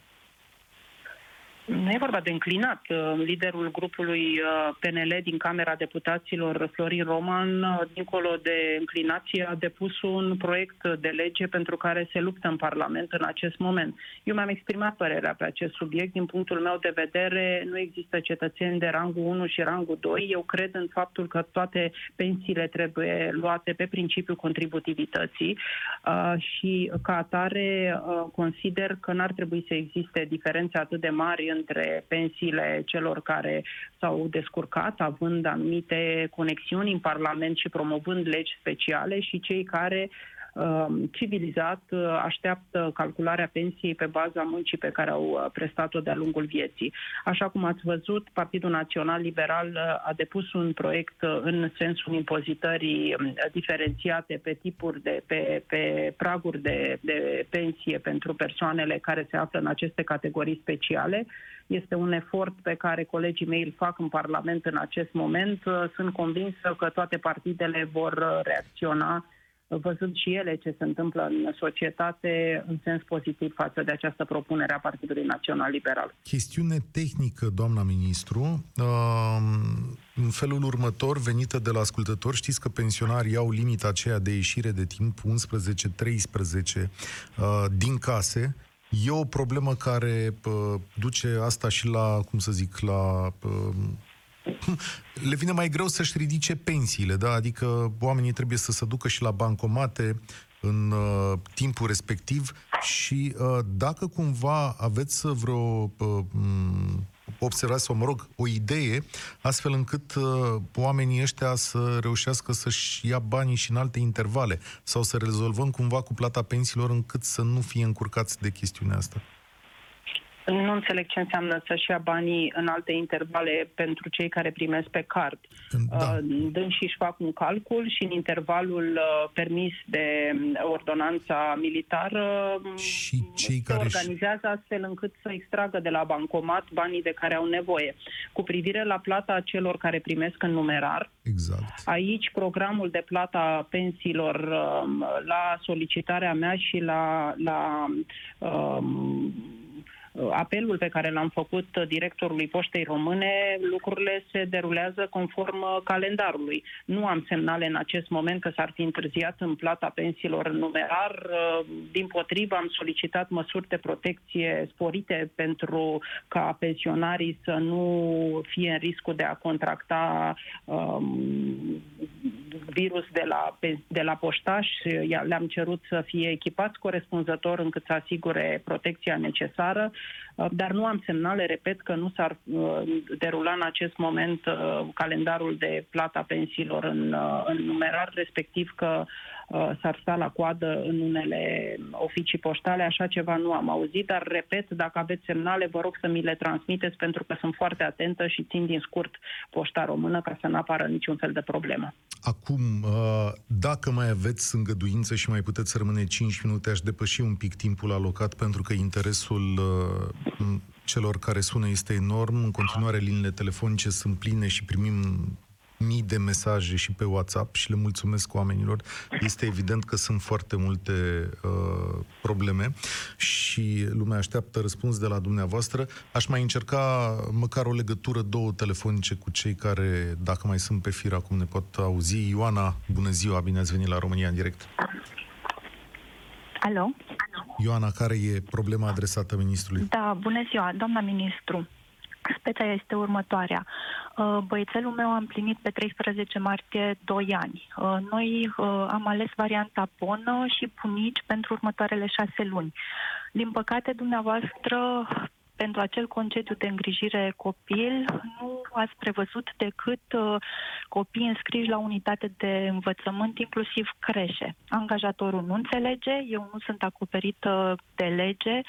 Nu e vorba de înclinat. Uh, liderul grupului uh, PNL din Camera Deputaților, Florin Roman, uh, dincolo de înclinație, a depus un proiect de lege pentru care se luptă în Parlament în acest moment. Eu mi-am exprimat părerea pe acest subiect. Din punctul meu de vedere, nu există cetățeni de rangul 1 și rangul 2. Eu cred în faptul că toate pensiile trebuie luate pe principiul contributivității și ca atare consider că n-ar trebui să existe diferențe atât de mari între pensiile celor care s-au descurcat, având anumite conexiuni în Parlament și promovând legi speciale și cei care um, civilizat uh, așteaptă calcularea pensiei pe baza muncii pe care au uh, prestat-o de-a lungul vieții. Așa cum ați văzut, Partidul Național Liberal uh, a depus un proiect în sensul impozitării um, diferențiate pe tipuri de, pe, pe praguri de, de pensie pentru persoanele care se află în aceste categorii speciale este un efort pe care colegii mei îl fac în Parlament în acest moment. Sunt convinsă că toate partidele vor reacționa văzând și ele ce se întâmplă în societate în sens pozitiv față de această propunere a Partidului Național Liberal. Chestiune tehnică, doamna ministru, um, în felul următor, venită de la ascultători, știți că pensionarii au limita aceea de ieșire de timp 11-13 uh, din case, E o problemă care pă, duce asta și la, cum să zic, la... Pă, le vine mai greu să-și ridice pensiile, da? Adică oamenii trebuie să se ducă și la bancomate în uh, timpul respectiv și uh, dacă cumva aveți vreo uh, observați sau, mă rog, o idee, astfel încât uh, oamenii ăștia să reușească să-și ia banii și în alte intervale sau să rezolvăm cumva cu plata pensiilor încât să nu fie încurcați de chestiunea asta. Nu înțeleg ce înseamnă să-și ia banii în alte intervale pentru cei care primesc pe card. Da. Uh, dând și își fac un calcul și în intervalul uh, permis de um, ordonanța militară um, și cei se care organizează astfel încât să extragă de la bancomat banii de care au nevoie. Cu privire la plata celor care primesc în numerar, exact. aici programul de plata pensiilor um, la solicitarea mea și la, la um, apelul pe care l-am făcut directorului Poștei Române, lucrurile se derulează conform calendarului. Nu am semnale în acest moment că s-ar fi întârziat în plata pensiilor în numerar. Din potrivă, am solicitat măsuri de protecție sporite pentru ca pensionarii să nu fie în riscul de a contracta um, virus de la, de la poștaș. Le-am cerut să fie echipați corespunzător încât să asigure protecția necesară, uh, dar nu am semnale, repet, că nu s-ar uh, derula în acest moment uh, calendarul de plata pensiilor în, în numerar, respectiv că s-ar sta la coadă în unele oficii poștale, așa ceva nu am auzit, dar repet, dacă aveți semnale, vă rog să mi le transmiteți pentru că sunt foarte atentă și țin din scurt poșta română ca să nu apară niciun fel de problemă. Acum, dacă mai aveți îngăduință și mai puteți să rămâne 5 minute, aș depăși un pic timpul alocat pentru că interesul celor care sună este enorm. În continuare, liniile telefonice sunt pline și primim mii de mesaje și pe WhatsApp și le mulțumesc oamenilor. Este evident că sunt foarte multe uh, probleme și lumea așteaptă răspuns de la dumneavoastră. Aș mai încerca măcar o legătură, două telefonice cu cei care, dacă mai sunt pe fir acum, ne pot auzi. Ioana, bună ziua, bine ați venit la România în direct. Alo? Ioana, care e problema adresată ministrului? Da, bună ziua, doamna ministru. Speța este următoarea. Uh, băiețelul meu a împlinit pe 13 martie 2 ani. Uh, noi uh, am ales varianta ponă și punici pentru următoarele șase luni. Din păcate, dumneavoastră, pentru acel concediu de îngrijire copil, nu ați prevăzut decât copii înscriși la unitate de învățământ, inclusiv creșe. Angajatorul nu înțelege, eu nu sunt acoperită de lege,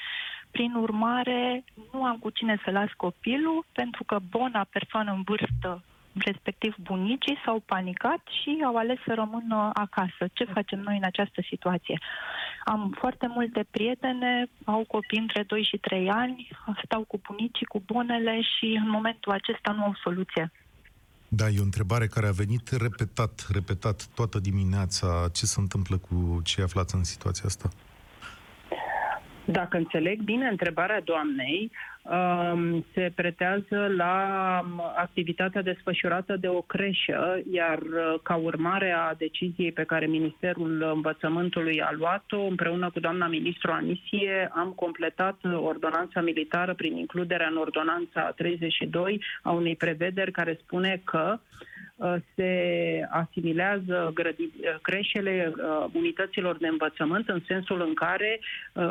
prin urmare, nu am cu cine să las copilul, pentru că bona persoană în vârstă, respectiv bunicii, s-au panicat și au ales să rămână acasă. Ce facem noi în această situație? Am foarte multe prietene, au copii între 2 și 3 ani, stau cu bunicii, cu bonele și în momentul acesta nu au soluție. Da, e o întrebare care a venit repetat, repetat toată dimineața. Ce se întâmplă cu cei aflați în situația asta? Dacă înțeleg bine întrebarea doamnei, um, se pretează la um, activitatea desfășurată de o creșă, iar uh, ca urmare a deciziei pe care Ministerul Învățământului a luat-o, împreună cu doamna ministru Anisie, am completat ordonanța militară prin includerea în ordonanța 32 a unei prevederi care spune că Uh, se asimilează grădi, uh, creșele uh, unităților de învățământ în sensul în care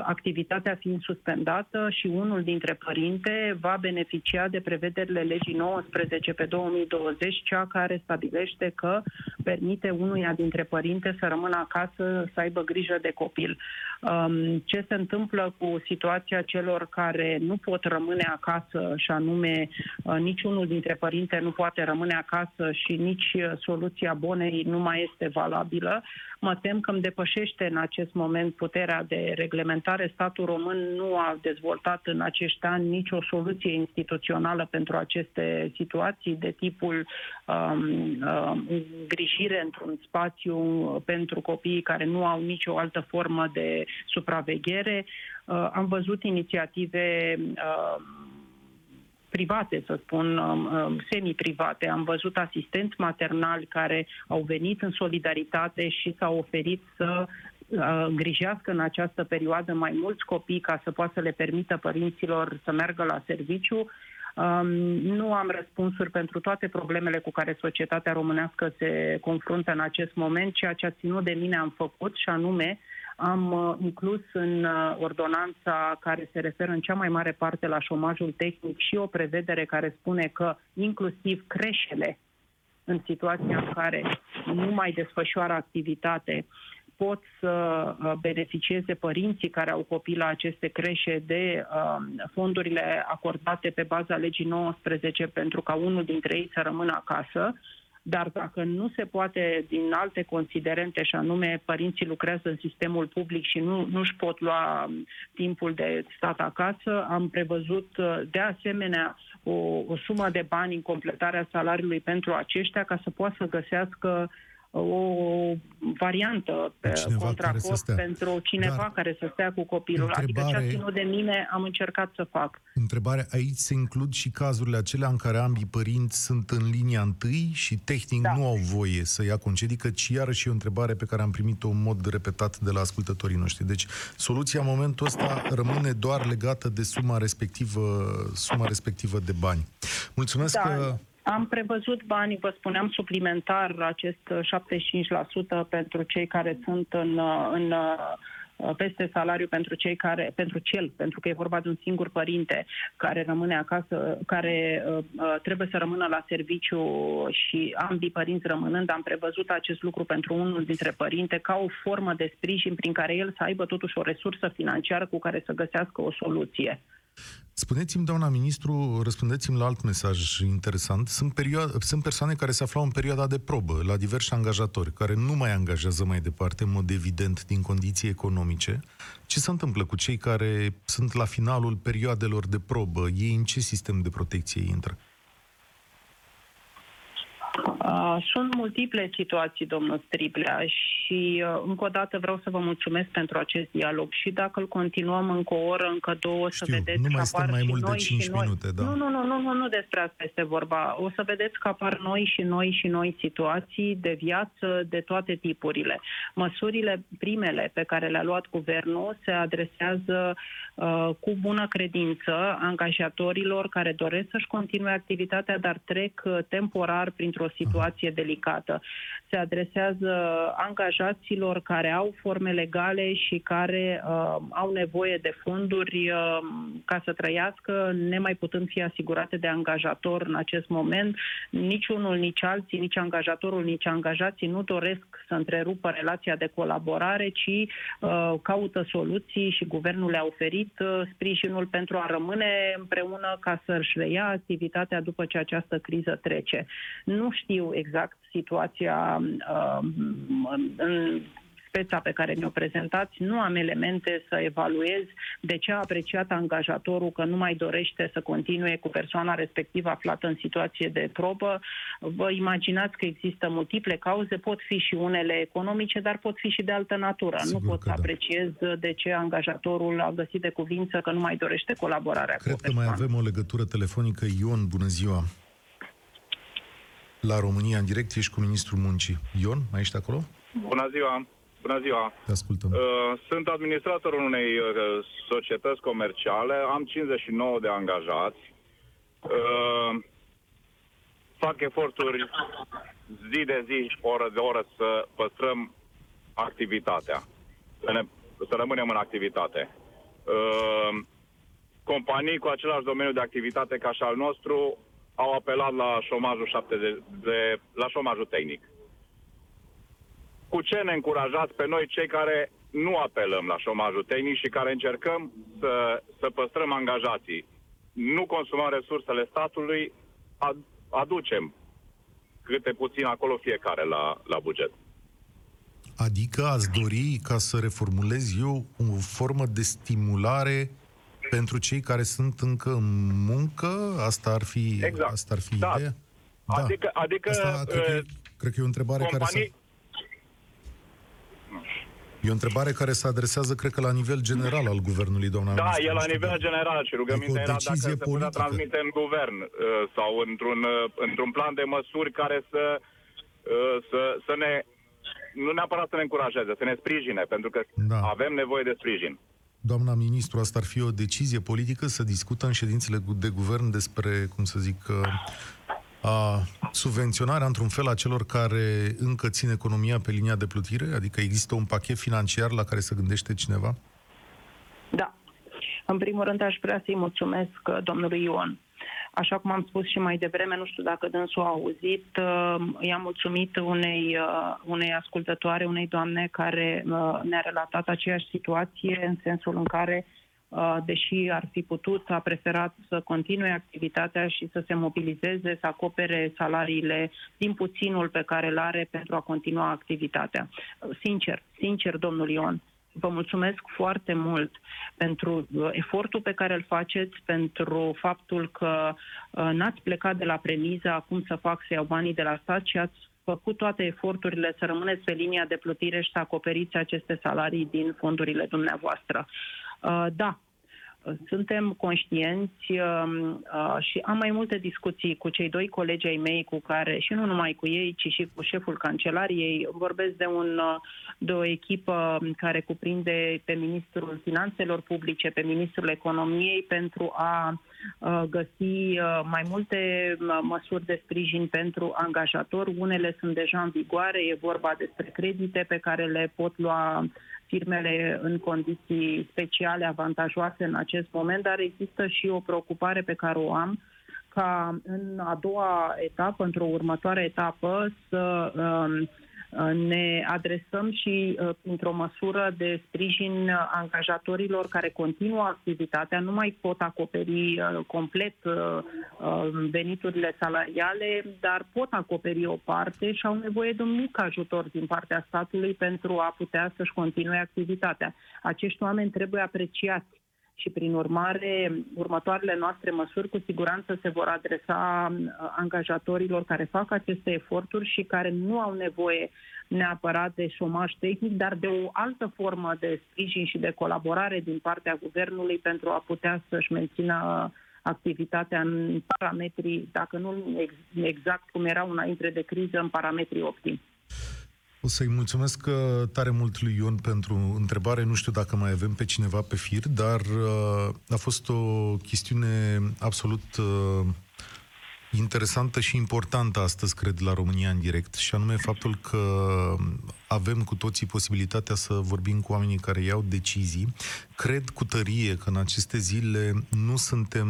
activitatea fiind suspendată și unul dintre părinte va beneficia de prevederile legii 19 pe 2020, cea care stabilește că permite unuia dintre părinte să rămână acasă, să aibă grijă de copil. Um, ce se întâmplă cu situația celor care nu pot rămâne acasă și anume niciunul dintre părinte nu poate rămâne acasă și nici uh, soluția bonei nu mai este valabilă. Mă tem că îmi depășește în acest moment puterea de reglementare. Statul român nu a dezvoltat în acești ani nicio soluție instituțională pentru aceste situații de tipul um, um, îngrijire într-un spațiu pentru copiii care nu au nicio altă formă de supraveghere. Uh, am văzut inițiative uh, private, să spun, um, um, semi-private. Am văzut asistenți maternali care au venit în solidaritate și s-au oferit să uh, îngrijească în această perioadă mai mulți copii ca să poată să le permită părinților să meargă la serviciu. Um, nu am răspunsuri pentru toate problemele cu care societatea românească se confruntă în acest moment. Ceea ce a ținut de mine am făcut și anume am uh, inclus în uh, ordonanța care se referă în cea mai mare parte la șomajul tehnic și o prevedere care spune că inclusiv creșele în situația în care nu mai desfășoară activitate pot să uh, beneficieze părinții care au copii la aceste creșe de fondurile acordate pe baza legii 19 pentru ca unul dintre ei să rămână acasă dar dacă nu se poate din alte considerente, și anume părinții lucrează în sistemul public și nu, nu își pot lua timpul de stat acasă, am prevăzut de asemenea o, o sumă de bani în completarea salariului pentru aceștia ca să poată să găsească o variantă pe cineva care să stea. pentru cineva Dar care să stea cu copilul. Adică ce a întrebare- ținut de mine am încercat să fac. Întrebarea, aici se includ și cazurile acelea în care ambii părinți sunt în linia întâi și tehnic Da. nu au voie să ia concedii, căci iarăși e o întrebare pe care am primit-o în mod repetat de la ascultătorii noștri. Deci, soluția în momentul ăsta rămâne doar legată de suma respectivă, suma respectivă de bani. Mulțumesc Da, că... am prevăzut bani, vă spuneam, suplimentar, acest uh, 75% pentru cei care sunt în, uh, în uh, peste salariu pentru cei care, pentru cel, pentru că e vorba de un singur părinte care rămâne acasă, care uh, uh, trebuie să rămână la serviciu și ambii părinți rămânând, am prevăzut acest lucru pentru unul dintre părinte ca o formă de sprijin prin care el să aibă totuși o resursă financiară cu care să găsească o soluție. Spuneți-mi, doamna ministru, răspundeți-mi la alt mesaj interesant. Sunt, perio- sunt persoane care se aflau în perioada de probă la diversi angajatori, care nu mai angajează mai departe, în mod evident, din condiții economice. Ce se întâmplă cu cei care sunt la finalul perioadelor de probă? Ei în ce sistem de protecție intră? Uh, Sunt multiple situații, domnul Striblea, și uh, încă o dată vreau să vă mulțumesc pentru acest dialog și dacă îl continuăm încă o oră, încă două, să Știu, vedeți nu că mai stăm apar mai și mult de noi cinci și noi. minute, da. Nu, nu, nu, nu, nu, nu despre asta este vorba. O să vedeți că apar noi și noi și noi situații de viață de toate tipurile. Măsurile primele pe care le-a luat guvernul se adresează uh, cu bună credință angajatorilor care doresc să-și continue activitatea, dar trec uh, temporar printr-o situație delicată. Se adresează angajaților care au forme legale și care uh, au nevoie de fonduri uh, ca să trăiască, nemai putând fi asigurate de angajator în acest moment. Nici unul, nici alții, nici angajatorul, nici angajații nu doresc să întrerupă relația de colaborare, ci uh, caută soluții și guvernul le-a oferit uh, sprijinul pentru a rămâne împreună ca să-și reia activitatea după ce această criză trece. Nu știu exact situația uh, în speța pe care mi-o prezentați, nu am elemente să evaluez de ce a apreciat angajatorul că nu mai dorește să continue cu persoana respectivă aflată în situație de probă. Vă imaginați că există multiple cauze, pot fi și unele economice, dar pot fi și de altă natură. Sigur nu pot că să da. apreciez de ce angajatorul a găsit de cuvință că nu mai dorește colaborarea Cred cu o că mai persoană. avem o legătură telefonică. Ion, bună ziua! La România în direct, ești cu Ministrul Muncii. Ion, mai ești acolo? Bună ziua! Bună ziua! Te ascultăm. Uh, Sunt administratorul unei uh, societăți comerciale, am 59 de angajați. Uh, Fac eforturi zi de zi, oră de oră să păstrăm activitatea, să, ne, să rămânem în activitate. Uh, Companii cu același domeniu de activitate ca și al nostru au apelat la șomajul 70 de, la șomajul tehnic cu ce ne încurajați pe noi, cei care nu apelăm la șomajul tehnic și care încercăm să, să păstrăm angajații. Nu consumăm resursele statului, ad, aducem câte puțin acolo fiecare la, la buget. Adică ați dori, ca să reformulez eu, o formă de stimulare pentru cei care sunt încă în muncă? Asta ar fi, Exact. asta ar fi Da. ideea? Adică, adică Asta cred că, e, uh, cred că e o întrebare care se... companii, E o întrebare care se adresează, cred că, la nivel general al guvernului, doamna Da, ministru, e nu la știu, nivel dar- general și rugămintea Adică o era dacă decizie se putea politică. transmite în guvern uh, sau într-un, uh, într-un plan de măsuri care să, uh, să, să ne, nu neapărat să ne încurajeze, să ne sprijine, pentru că Da. avem nevoie de sprijin. Doamna ministru, asta ar fi o decizie politică să discută în ședințele gu- de guvern despre, cum să zic, uh, a, subvenționarea într-un fel a celor care încă țin economia pe linia de plutire? Adică există un pachet financiar la care se gândește cineva? Da. În primul rând aș vrea să-i mulțumesc uh, domnului Ion. Așa cum am spus și mai devreme, nu știu dacă dânsul a auzit, uh, i-am mulțumit unei, uh, unei ascultătoare, unei doamne care uh, ne-a relatat aceeași situație în sensul în care uh, deși ar fi putut, a preferat să continue activitatea și să se mobilizeze, să acopere salariile din puținul pe care îl are pentru a continua activitatea. Sincer, sincer, domnul Ion, vă mulțumesc foarte mult pentru uh, efortul pe care îl faceți, pentru faptul că uh, n-ați plecat de la premiza acum să fac să iau banii de la stat și ați făcut toate eforturile să rămâneți pe linia de plutire și să acoperiți aceste salarii din fondurile dumneavoastră. Uh, da, suntem conștienți um, uh, și am mai multe discuții cu cei doi colegi ai mei cu care, și nu numai cu ei, ci și cu șeful cancelariei. Vorbesc de, un, uh, de o echipă care cuprinde pe Ministrul Finanțelor Publice, pe Ministrul Economiei pentru a uh, găsi mai multe măsuri de sprijin pentru angajatori. Unele sunt deja în vigoare, e vorba despre credite pe care le pot lua firmele în condiții speciale, avantajoase în acest moment, dar există și o preocupare pe care o am ca în a doua etapă, într-o următoare etapă, să uh, ne adresăm și uh, într-o măsură de sprijin angajatorilor care continuă activitatea, nu mai pot acoperi uh, complet uh, veniturile salariale, dar pot acoperi o parte și au nevoie de un mic ajutor din partea statului pentru a putea să-și continue activitatea. Acești oameni trebuie apreciați și, prin urmare, următoarele noastre măsuri cu siguranță se vor adresa uh, angajatorilor care fac aceste eforturi și care nu au nevoie neapărat de șomaj tehnic, dar de o altă formă de sprijin și de colaborare din partea guvernului pentru a putea să-și mențină activitatea în parametrii, dacă nu exact cum erau înainte de criză, în parametrii optimi. O să-i mulțumesc uh, tare mult lui Ion pentru întrebare. Nu știu dacă mai avem pe cineva pe fir, dar uh, a fost o chestiune absolut uh, interesantă și importantă astăzi, cred, la România în direct, și anume faptul că avem cu toții posibilitatea să vorbim cu oamenii care iau decizii. Cred cu tărie că în aceste zile nu suntem,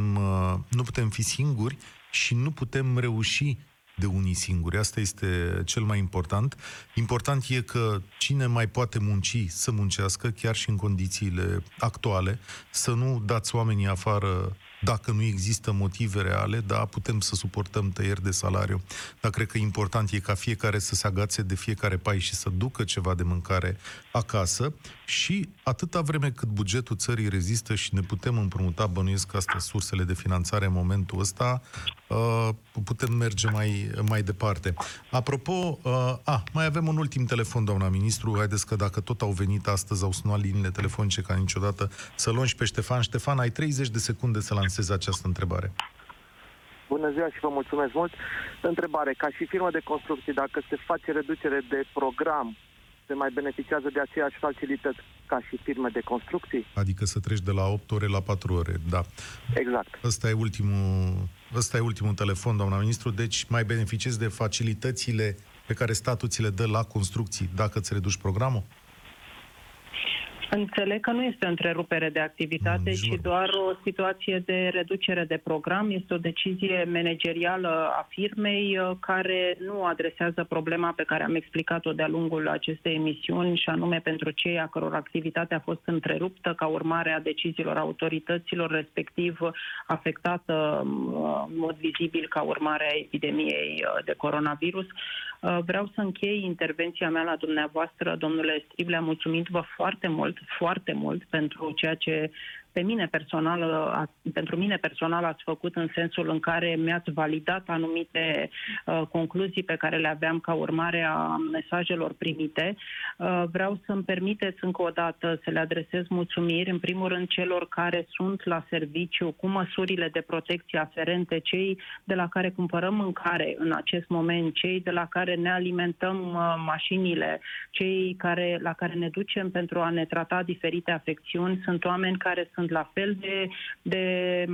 nu putem fi singuri și nu putem reuși de unii singuri. Asta este cel mai important. Important e că cine mai poate munci să muncească, chiar și în condițiile actuale, să nu dați oamenii afară dacă nu există motive reale, da, putem să suportăm tăieri de salariu. Dar cred că important e ca fiecare să se agațe de fiecare pai și să ducă ceva de mâncare acasă și atâta vreme cât bugetul țării rezistă și ne putem împrumuta, bănuiesc astea sursele de finanțare în momentul ăsta, uh, putem merge mai, mai departe. Apropo, uh, a, mai avem un ultim telefon, doamna ministru, haideți că dacă tot au venit astăzi, au sunat liniile telefonice ca niciodată, să luăm și pe Ștefan. Ștefan, ai 30 de secunde să lansezi această întrebare. Bună ziua și vă mulțumesc mult. Întrebare, ca și firmă de construcții, dacă se face reducere de program se mai beneficiază de aceeași facilități ca și firme de construcții? Adică să treci de la 8 ore la 4 ore, da. Exact. Ăsta e ultimul, ăsta e ultimul telefon, doamna ministru, deci mai beneficiezi de facilitățile pe care statul ți le dă la construcții dacă îți reduci programul? Înțeleg că nu este o întrerupere de activitate, ci doar o situație de reducere de program. Este o decizie managerială a firmei uh, care nu adresează problema pe care am explicat-o de-a lungul acestei emisiuni, și anume pentru cei a căror activitate a fost întreruptă ca urmare a deciziilor autorităților, respectiv afectată uh, în mod vizibil ca urmare a epidemiei uh, de coronavirus. Vreau să închei intervenția mea la dumneavoastră, domnule Striblea, mulțumindu-vă foarte mult, foarte mult pentru ceea ce pe mine personal, pentru mine personal ați făcut în sensul în care mi-ați validat anumite uh, concluzii pe care le aveam ca urmare a mesajelor primite. Uh, vreau să-mi permiteți încă o dată să le adresez mulțumiri, în primul rând celor care sunt la serviciu cu măsurile de protecție aferente, cei de la care cumpărăm mâncare în acest moment, cei de la care ne alimentăm uh, mașinile, cei care, la care ne ducem pentru a ne trata diferite afecțiuni, sunt oameni care sunt sunt la fel de, de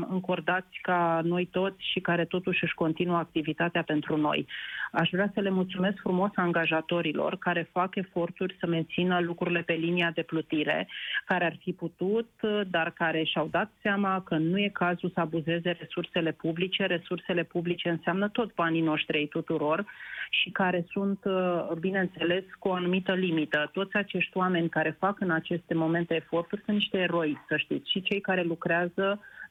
încordați ca noi toți și care totuși își continuă activitatea pentru noi. Aș vrea să le mulțumesc frumos angajatorilor care fac eforturi să mențină lucrurile pe linia de plutire, care ar fi putut, dar care și-au dat seama că nu e cazul să abuzeze resursele publice. Resursele publice înseamnă tot banii noștri ai tuturor și care sunt, bineînțeles, cu o anumită limită. Toți acești oameni care fac în aceste momente eforturi sunt niște eroi, să știți, și cei care lucrează uh,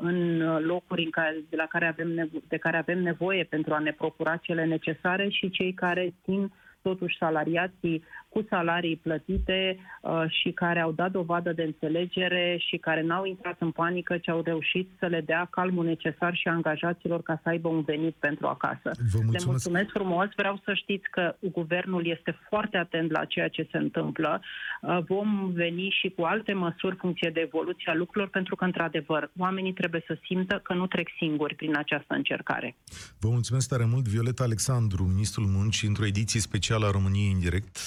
în locuri în care, de, la care avem nevo- de care avem nevoie pentru a ne procura cele necesare și cei care țin totuși salariații cu salarii plătite uh, și care au dat dovadă de înțelegere și care n-au intrat în panică, ci au reușit să le dea calmul necesar și angajaților ca să aibă un venit pentru acasă. Vă mulțumesc. Le mulțumesc frumos. Vreau să știți că guvernul este foarte atent la ceea ce se întâmplă. Uh, vom veni și cu alte măsuri funcție de evoluția lucrurilor, pentru că, într-adevăr, oamenii trebuie să simtă că nu trec singuri prin această încercare. Vă mulțumesc tare mult, Violeta Alexandru, ministrul muncii, într-o ediție specială a României în direct.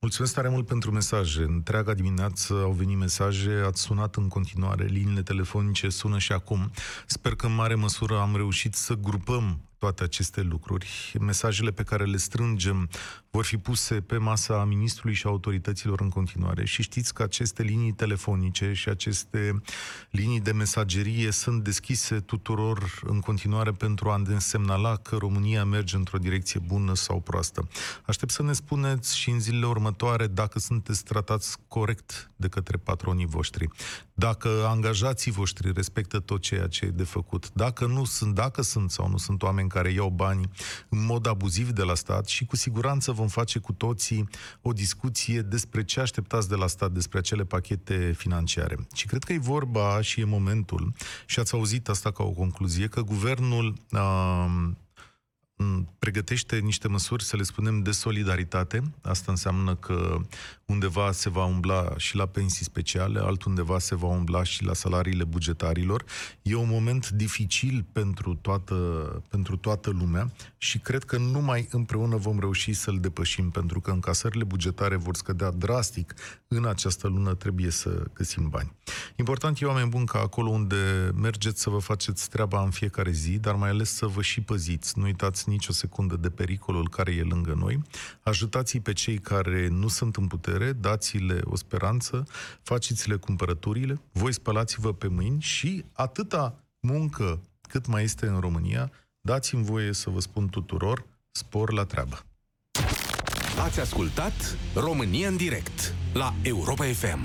Mulțumesc tare mult pentru mesaje. Întreaga dimineață au venit mesaje, ați sunat în continuare, liniile telefonice sună și acum. Sper că în mare măsură am reușit să grupăm toate aceste lucruri. Mesajele pe care le strângem vor fi puse pe masa ministrului și autorităților în continuare. Și știți că aceste linii telefonice și aceste linii de mesagerie sunt deschise tuturor în continuare pentru a însemnala că România merge într-o direcție bună sau proastă. Aștept să ne spuneți și în zilele următoare dacă sunteți tratați corect de către patronii voștri, dacă angajații voștri respectă tot ceea ce e de făcut, dacă nu sunt, dacă sunt sau nu sunt oameni care iau bani în mod abuziv de la stat și cu siguranță vom face cu toții o discuție despre ce așteptați de la stat, despre acele pachete financiare. Și cred că e vorba și e momentul, și ați auzit asta ca o concluzie, că guvernul uh, pregătește niște măsuri, să le spunem, de solidaritate. Asta înseamnă că undeva se va umbla și la pensii speciale, altundeva se va umbla și la salariile bugetarilor. E un moment dificil pentru toată, pentru toată lumea și cred că numai împreună vom reuși să-l depășim, pentru că încasările bugetare vor scădea drastic în această lună, trebuie să găsim bani. Important e, oameni buni, ca acolo unde mergeți să vă faceți treaba în fiecare zi, dar mai ales să vă și păziți. Nu uitați nicio secundă de pericolul care e lângă noi. Ajutați-i pe cei care nu sunt în putere, dați-le o speranță, faceți-le cumpărăturile, voi spălați-vă pe mâini și atâta muncă cât mai este în România, dați-mi voie să vă spun tuturor, spor la treabă. Ați ascultat România în direct la Europa FM.